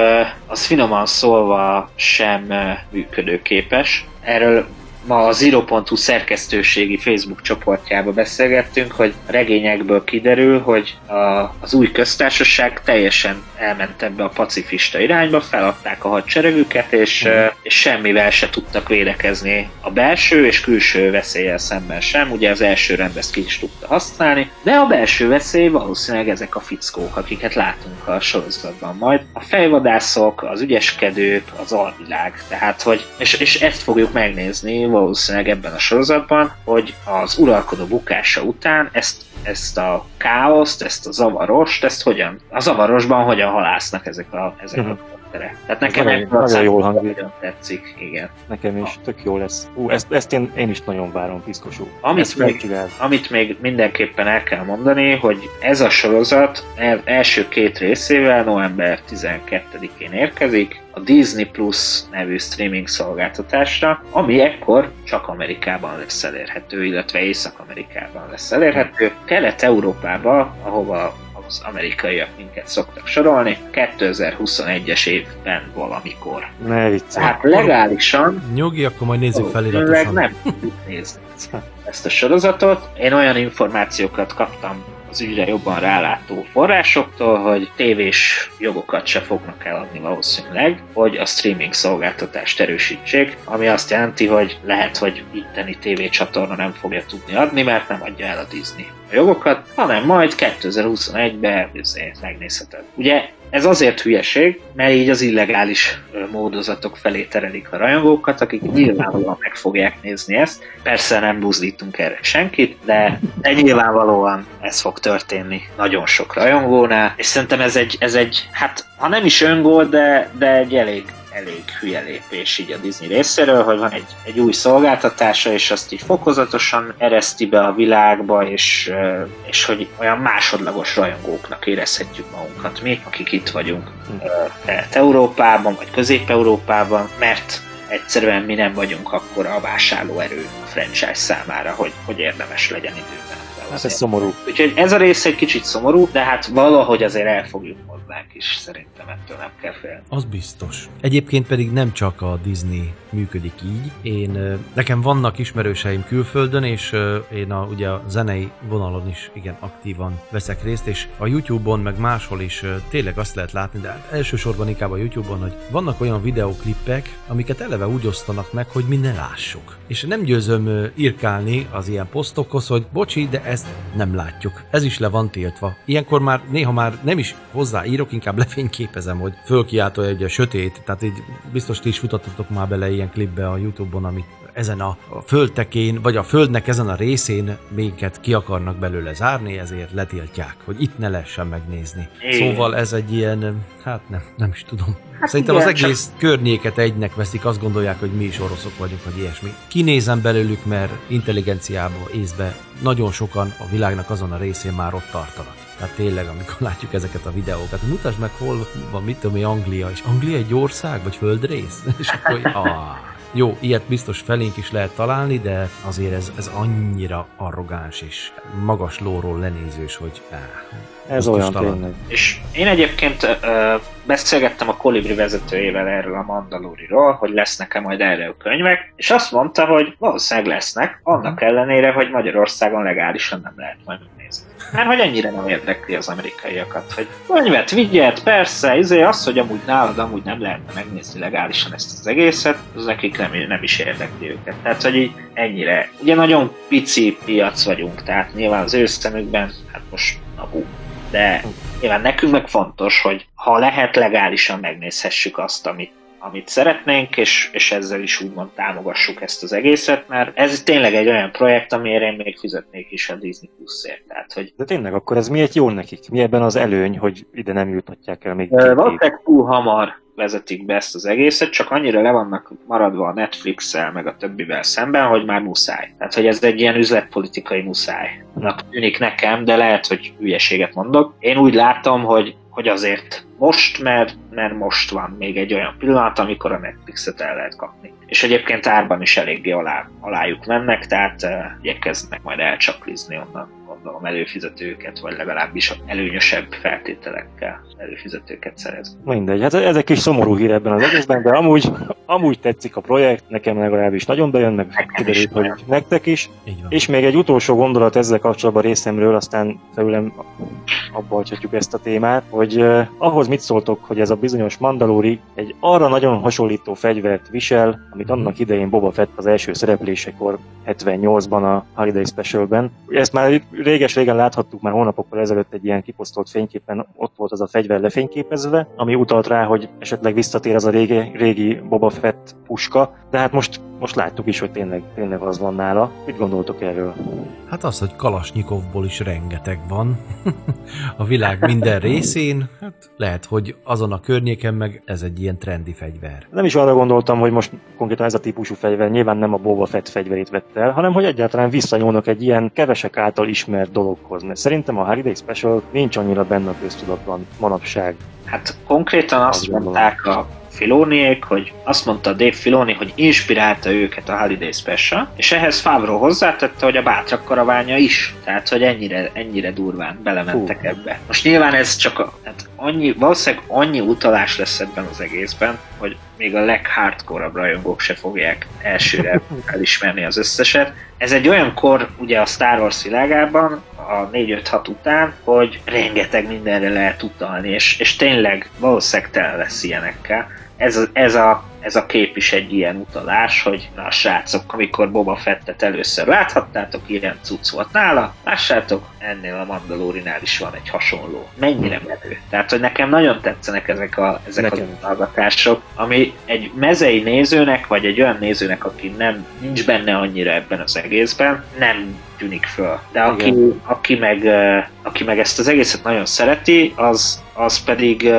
az finoman szólva sem működőképes. Erről ma a Zero.hu szerkesztőségi Facebook csoportjába beszélgettünk, hogy a regényekből kiderül, hogy a, az új köztársaság teljesen elment ebbe a pacifista irányba, feladták a hadseregüket, és, mm. és semmivel se tudtak védekezni a belső és külső veszélyel szemben sem. Ugye az első rend ezt ki is tudta használni, de a belső veszély valószínűleg ezek a fickók, akiket látunk a sorozatban majd. A fejvadászok, az ügyeskedők, az alvilág. Tehát, hogy, és, és ezt fogjuk megnézni valószínűleg ebben a sorozatban, hogy az uralkodó bukása után ezt, ezt a káoszt, ezt a zavarost, ezt hogyan, a zavarosban hogyan halásznak ezek a, ezek a Mhm. karakterek. Tehát nekem nagyon- ebből a nagyon jól hangzik. nagyon tetszik, igen. Nekem is tök jó lesz. Ú, ezt, ezt én, én is nagyon várom, piszkosú. Amit ezt még- megcsinál. Amit még mindenképpen el kell mondani, hogy ez a sorozat el, első két részével november 12-én érkezik a Disney Plus nevű streaming szolgáltatásra, ami ekkor csak Amerikában lesz elérhető, illetve Észak-Amerikában lesz elérhető. Kelet-Európában, ahova az amerikaiak minket szoktak sorolni, 2021-es évben valamikor. Ne viccelj. Tehát legálisan Nyugi, akkor majd nézzük feliratosan. nem tudjuk nézni ezt a sorozatot. Én olyan információkat kaptam az ügyre jobban rálátó forrásoktól, hogy tévés jogokat se fognak eladni valószínűleg, hogy a streaming szolgáltatást erősítsék, ami azt jelenti, hogy lehet, hogy itteni tévécsatorna nem fogja tudni adni, mert nem adja el a Disney a jogokat, hanem majd 2021-ben azért megnézheted. Ugye ez azért hülyeség, mert így az illegális módozatok felé terelik a rajongókat, akik nyilvánvalóan meg fogják nézni ezt. Persze nem buzdítunk erre senkit, de, de nyilvánvalóan ez fog történni nagyon sok rajongónál, és szerintem ez egy, ez egy hát ha nem is öngól, de, de egy elég elég hülye lépés így a Disney részéről, hogy van egy, egy új szolgáltatása, és azt így fokozatosan ereszti be a világba, és, és hogy olyan másodlagos rajongóknak érezhetjük magunkat. Mi, akik itt vagyunk Kelet-Európában, vagy Közép-Európában, mert egyszerűen mi nem vagyunk akkor a vásárlóerő a franchise számára, hogy, hogy érdemes legyen időben Hát ez szomorú. Úgyhogy ez a rész egy kicsit szomorú, de hát valahogy azért elfogjuk hozzánk is, szerintem ettől nem kell félni. Az biztos. Egyébként pedig nem csak a Disney működik így. Én, nekem vannak ismerőseim külföldön, és én a, ugye a zenei vonalon is igen aktívan veszek részt, és a YouTube-on meg máshol is tényleg azt lehet látni, de hát elsősorban inkább a YouTube-on, hogy vannak olyan videoklippek, amiket eleve úgy osztanak meg, hogy mi ne lássuk. És nem győzöm irkálni az ilyen posztokhoz, hogy bocsi, de ezt nem látjuk. Ez is le van tiltva. Ilyenkor már néha már nem is hozzáírok, inkább lefényképezem, hogy fölkiáltó egy a sötét, tehát így biztos ti is futottatok már bele ilyen klipbe a Youtube-on, amit ezen a földtekén, vagy a földnek ezen a részén minket ki akarnak belőle zárni, ezért letiltják, hogy itt ne lehessen megnézni. Igen. Szóval ez egy ilyen, hát nem, nem is tudom. Hát Szerintem igen, az egész környéket egynek veszik, azt gondolják, hogy mi is oroszok vagyunk, vagy ilyesmi. Kinézem belőlük, mert intelligenciába, észbe nagyon sokan a világnak azon a részén már ott tartanak. Tehát tényleg, amikor látjuk ezeket a videókat, mutasd meg, hol van, mit tudom én, Anglia, és Anglia egy ország, vagy földrész? *laughs* És akkor, ah, jó, ilyet biztos felénk is lehet találni, de azért ez, ez annyira arrogáns és magas lóról lenézős, hogy áh, Ez olyan tényleg. És én egyébként ö, beszélgettem a Kolibri vezetőjével erről a Mandaloriról, hogy lesznek-e majd erre a könyvek, és azt mondta, hogy valószínűleg lesznek, annak ellenére, hogy Magyarországon legálisan nem lehet majd nézni. Mert hogy ennyire nem érdekli az amerikaiakat, hogy könyvet vigyed, persze, izé, az, hogy amúgy nálad amúgy nem lehetne megnézni legálisan ezt az egészet, az nekik nem, nem is érdekli őket. Tehát, hogy így ennyire. Ugye nagyon pici piac vagyunk, tehát nyilván az ő szemükben, hát most apu, de nyilván nekünk meg fontos, hogy ha lehet legálisan megnézhessük azt, amit, amit szeretnénk, és, és ezzel is úgymond támogassuk ezt az egészet, mert ez tényleg egy olyan projekt, amire én még fizetnék is a Disney Plus-ért. Tehát, hogy De tényleg, akkor ez miért jó nekik? Mi ebben az előny, hogy ide nem jutatják el még két? Valószínűleg túl hamar vezetik be ezt az egészet, csak annyira le vannak maradva a Netflix-el, meg a többivel szemben, hogy már muszáj. Tehát, hogy ez egy ilyen üzletpolitikai muszájnak tűnik nekem, de lehet, hogy hülyeséget mondok. Én úgy látom, hogy, hogy azért most, mert, mert most van még egy olyan pillanat, amikor a Netflixet el lehet kapni. És egyébként árban is eléggé alá, alájuk mennek, tehát uh, igyekeznek majd elcsaklizni onnan gondolom előfizetőket, vagy legalábbis előnyösebb feltételekkel előfizetőket szerezni. Mindegy, hát ez egy kis szomorú hír ebben az egészben, de amúgy, amúgy tetszik a projekt, nekem legalábbis nagyon bejön, meg kiderült, hogy nektek is. És még egy utolsó gondolat ezzel kapcsolatban részemről, aztán felülem abba hagyhatjuk ezt a témát, hogy uh, ahhoz mit szóltok, hogy ez a bizonyos Mandalori egy arra nagyon hasonlító fegyvert visel, amit annak idején Boba Fett az első szereplésekor 78-ban a Holiday Specialben. Ezt már réges-régen láthattuk már hónapokkal ezelőtt egy ilyen kiposztolt fényképen, ott volt az a fegyver lefényképezve, ami utalt rá, hogy esetleg visszatér az a régi, régi Boba Fett puska, de hát most, most láttuk is, hogy tényleg, tényleg az van nála. Mit gondoltok erről? Hát az, hogy Kalasnyikovból is rengeteg van *laughs* a világ minden részén, hát lehet, hogy azon a környéken meg ez egy ilyen trendi fegyver. Nem is arra gondoltam, hogy most konkrétan ez a típusú fegyver nyilván nem a Boba Fett fegyverét vette el, hanem hogy egyáltalán visszanyúlnak egy ilyen kevesek által ismert dologhoz. Mert szerintem a Holiday Special nincs annyira benne a köztudatban manapság. Hát konkrétan azt mondták a Filóniék, hogy azt mondta Dave Filoni, hogy inspirálta őket a Holiday Special, és ehhez Favreau hozzátette, hogy a bátrak karaványa is. Tehát, hogy ennyire, ennyire durván belementek Hú. ebbe. Most nyilván ez csak a, hát annyi, valószínűleg annyi utalás lesz ebben az egészben, hogy még a leghardcore rajongók se fogják elsőre *laughs* elismerni az összeset. Ez egy olyan kor ugye a Star Wars világában, a 4-5-6 után, hogy rengeteg mindenre lehet utalni, és, és tényleg valószínűleg tele lesz ilyenekkel. Ez ez, a, ez a kép is egy ilyen utalás, hogy na srácok, amikor Boba Fettet először láthattátok, ilyen cucc volt nála, lássátok, ennél a Mandalorinál is van egy hasonló. Mennyire menő. Tehát, hogy nekem nagyon tetszenek ezek, a, ezek Nekem az utalgatások, ami egy mezei nézőnek, vagy egy olyan nézőnek, aki nem nincs benne annyira ebben az egészben, nem tűnik föl. De aki, Igen. aki, meg, aki meg ezt az egészet nagyon szereti, az, az pedig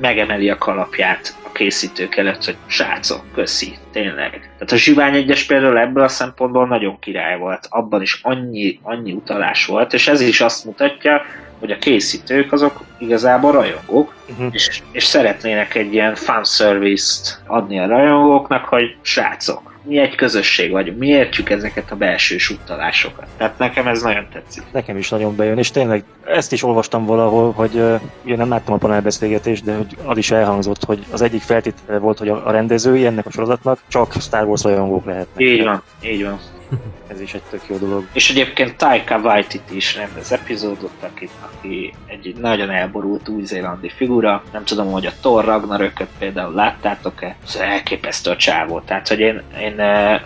megemeli a kalapját készítők előtt, hogy srácok, köszi, tényleg. Tehát a Zsivány egyes például ebből a szempontból nagyon király volt. Abban is annyi, annyi utalás volt, és ez is azt mutatja, hogy a készítők azok igazából rajongók, Uh-huh. és, és szeretnének egy ilyen fanservice-t adni a rajongóknak, hogy srácok, mi egy közösség vagyunk, mi értjük ezeket a belső utalásokat. Tehát nekem ez nagyon tetszik. Nekem is nagyon bejön, és tényleg ezt is olvastam valahol, hogy ugye nem láttam a panelbeszélgetést, de hogy az is elhangzott, hogy az egyik feltétele volt, hogy a, a rendezői ennek a sorozatnak csak Star Wars rajongók lehetnek. Így van, így van. *laughs* Ez is egy tök jó dolog. És egyébként Taika Waititi is rendez epizódot, aki, aki egy nagyon elborult új-zélandi figura. Nem tudom, hogy a Thor Ragnarököt például láttátok-e. Ez elképesztő a csávó. Tehát, hogy én, én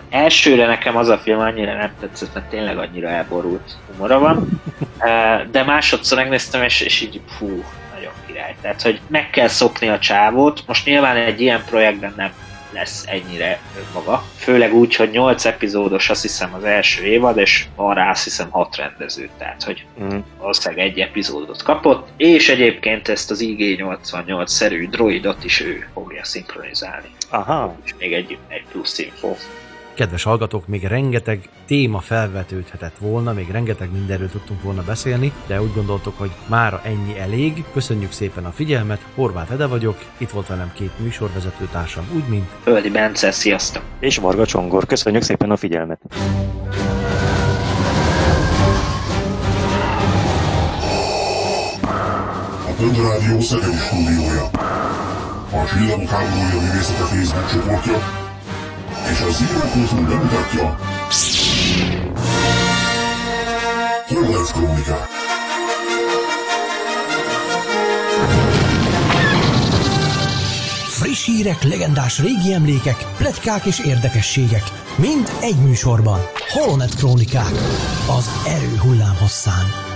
elsőre nekem az a film annyira nem tetszett, mert tényleg annyira elborult humora van. De másodszor megnéztem, és, és így fú, nagyon király. Tehát, hogy meg kell szokni a csávót. Most nyilván egy ilyen projektben nem lesz ennyire maga. Főleg úgy, hogy 8 epizódos azt hiszem az első évad, és van rá azt hiszem 6 rendező, tehát hogy mm. valószínűleg egy epizódot kapott, és egyébként ezt az IG-88-szerű droidot is ő fogja szinkronizálni. Aha. És még egy, egy plusz info. Kedves hallgatók, még rengeteg téma felvetődhetett volna, még rengeteg mindenről tudtunk volna beszélni, de úgy gondoltuk, hogy mára ennyi elég. Köszönjük szépen a figyelmet, Horváth Ede vagyok, itt volt velem két műsorvezető társam, úgy mint... Földi Bence, sziasztok! És Varga Csongor, köszönjük szépen a figyelmet! A Rádió Szegedi stúdiója. A Csillagok háborúja művészete Facebook csoportja és a Zero bemutatja Horváth Krónikák. Friss hírek, legendás régi emlékek, pletykák és érdekességek. Mind egy műsorban. Holonet Krónikák. Az erő hullámhosszán.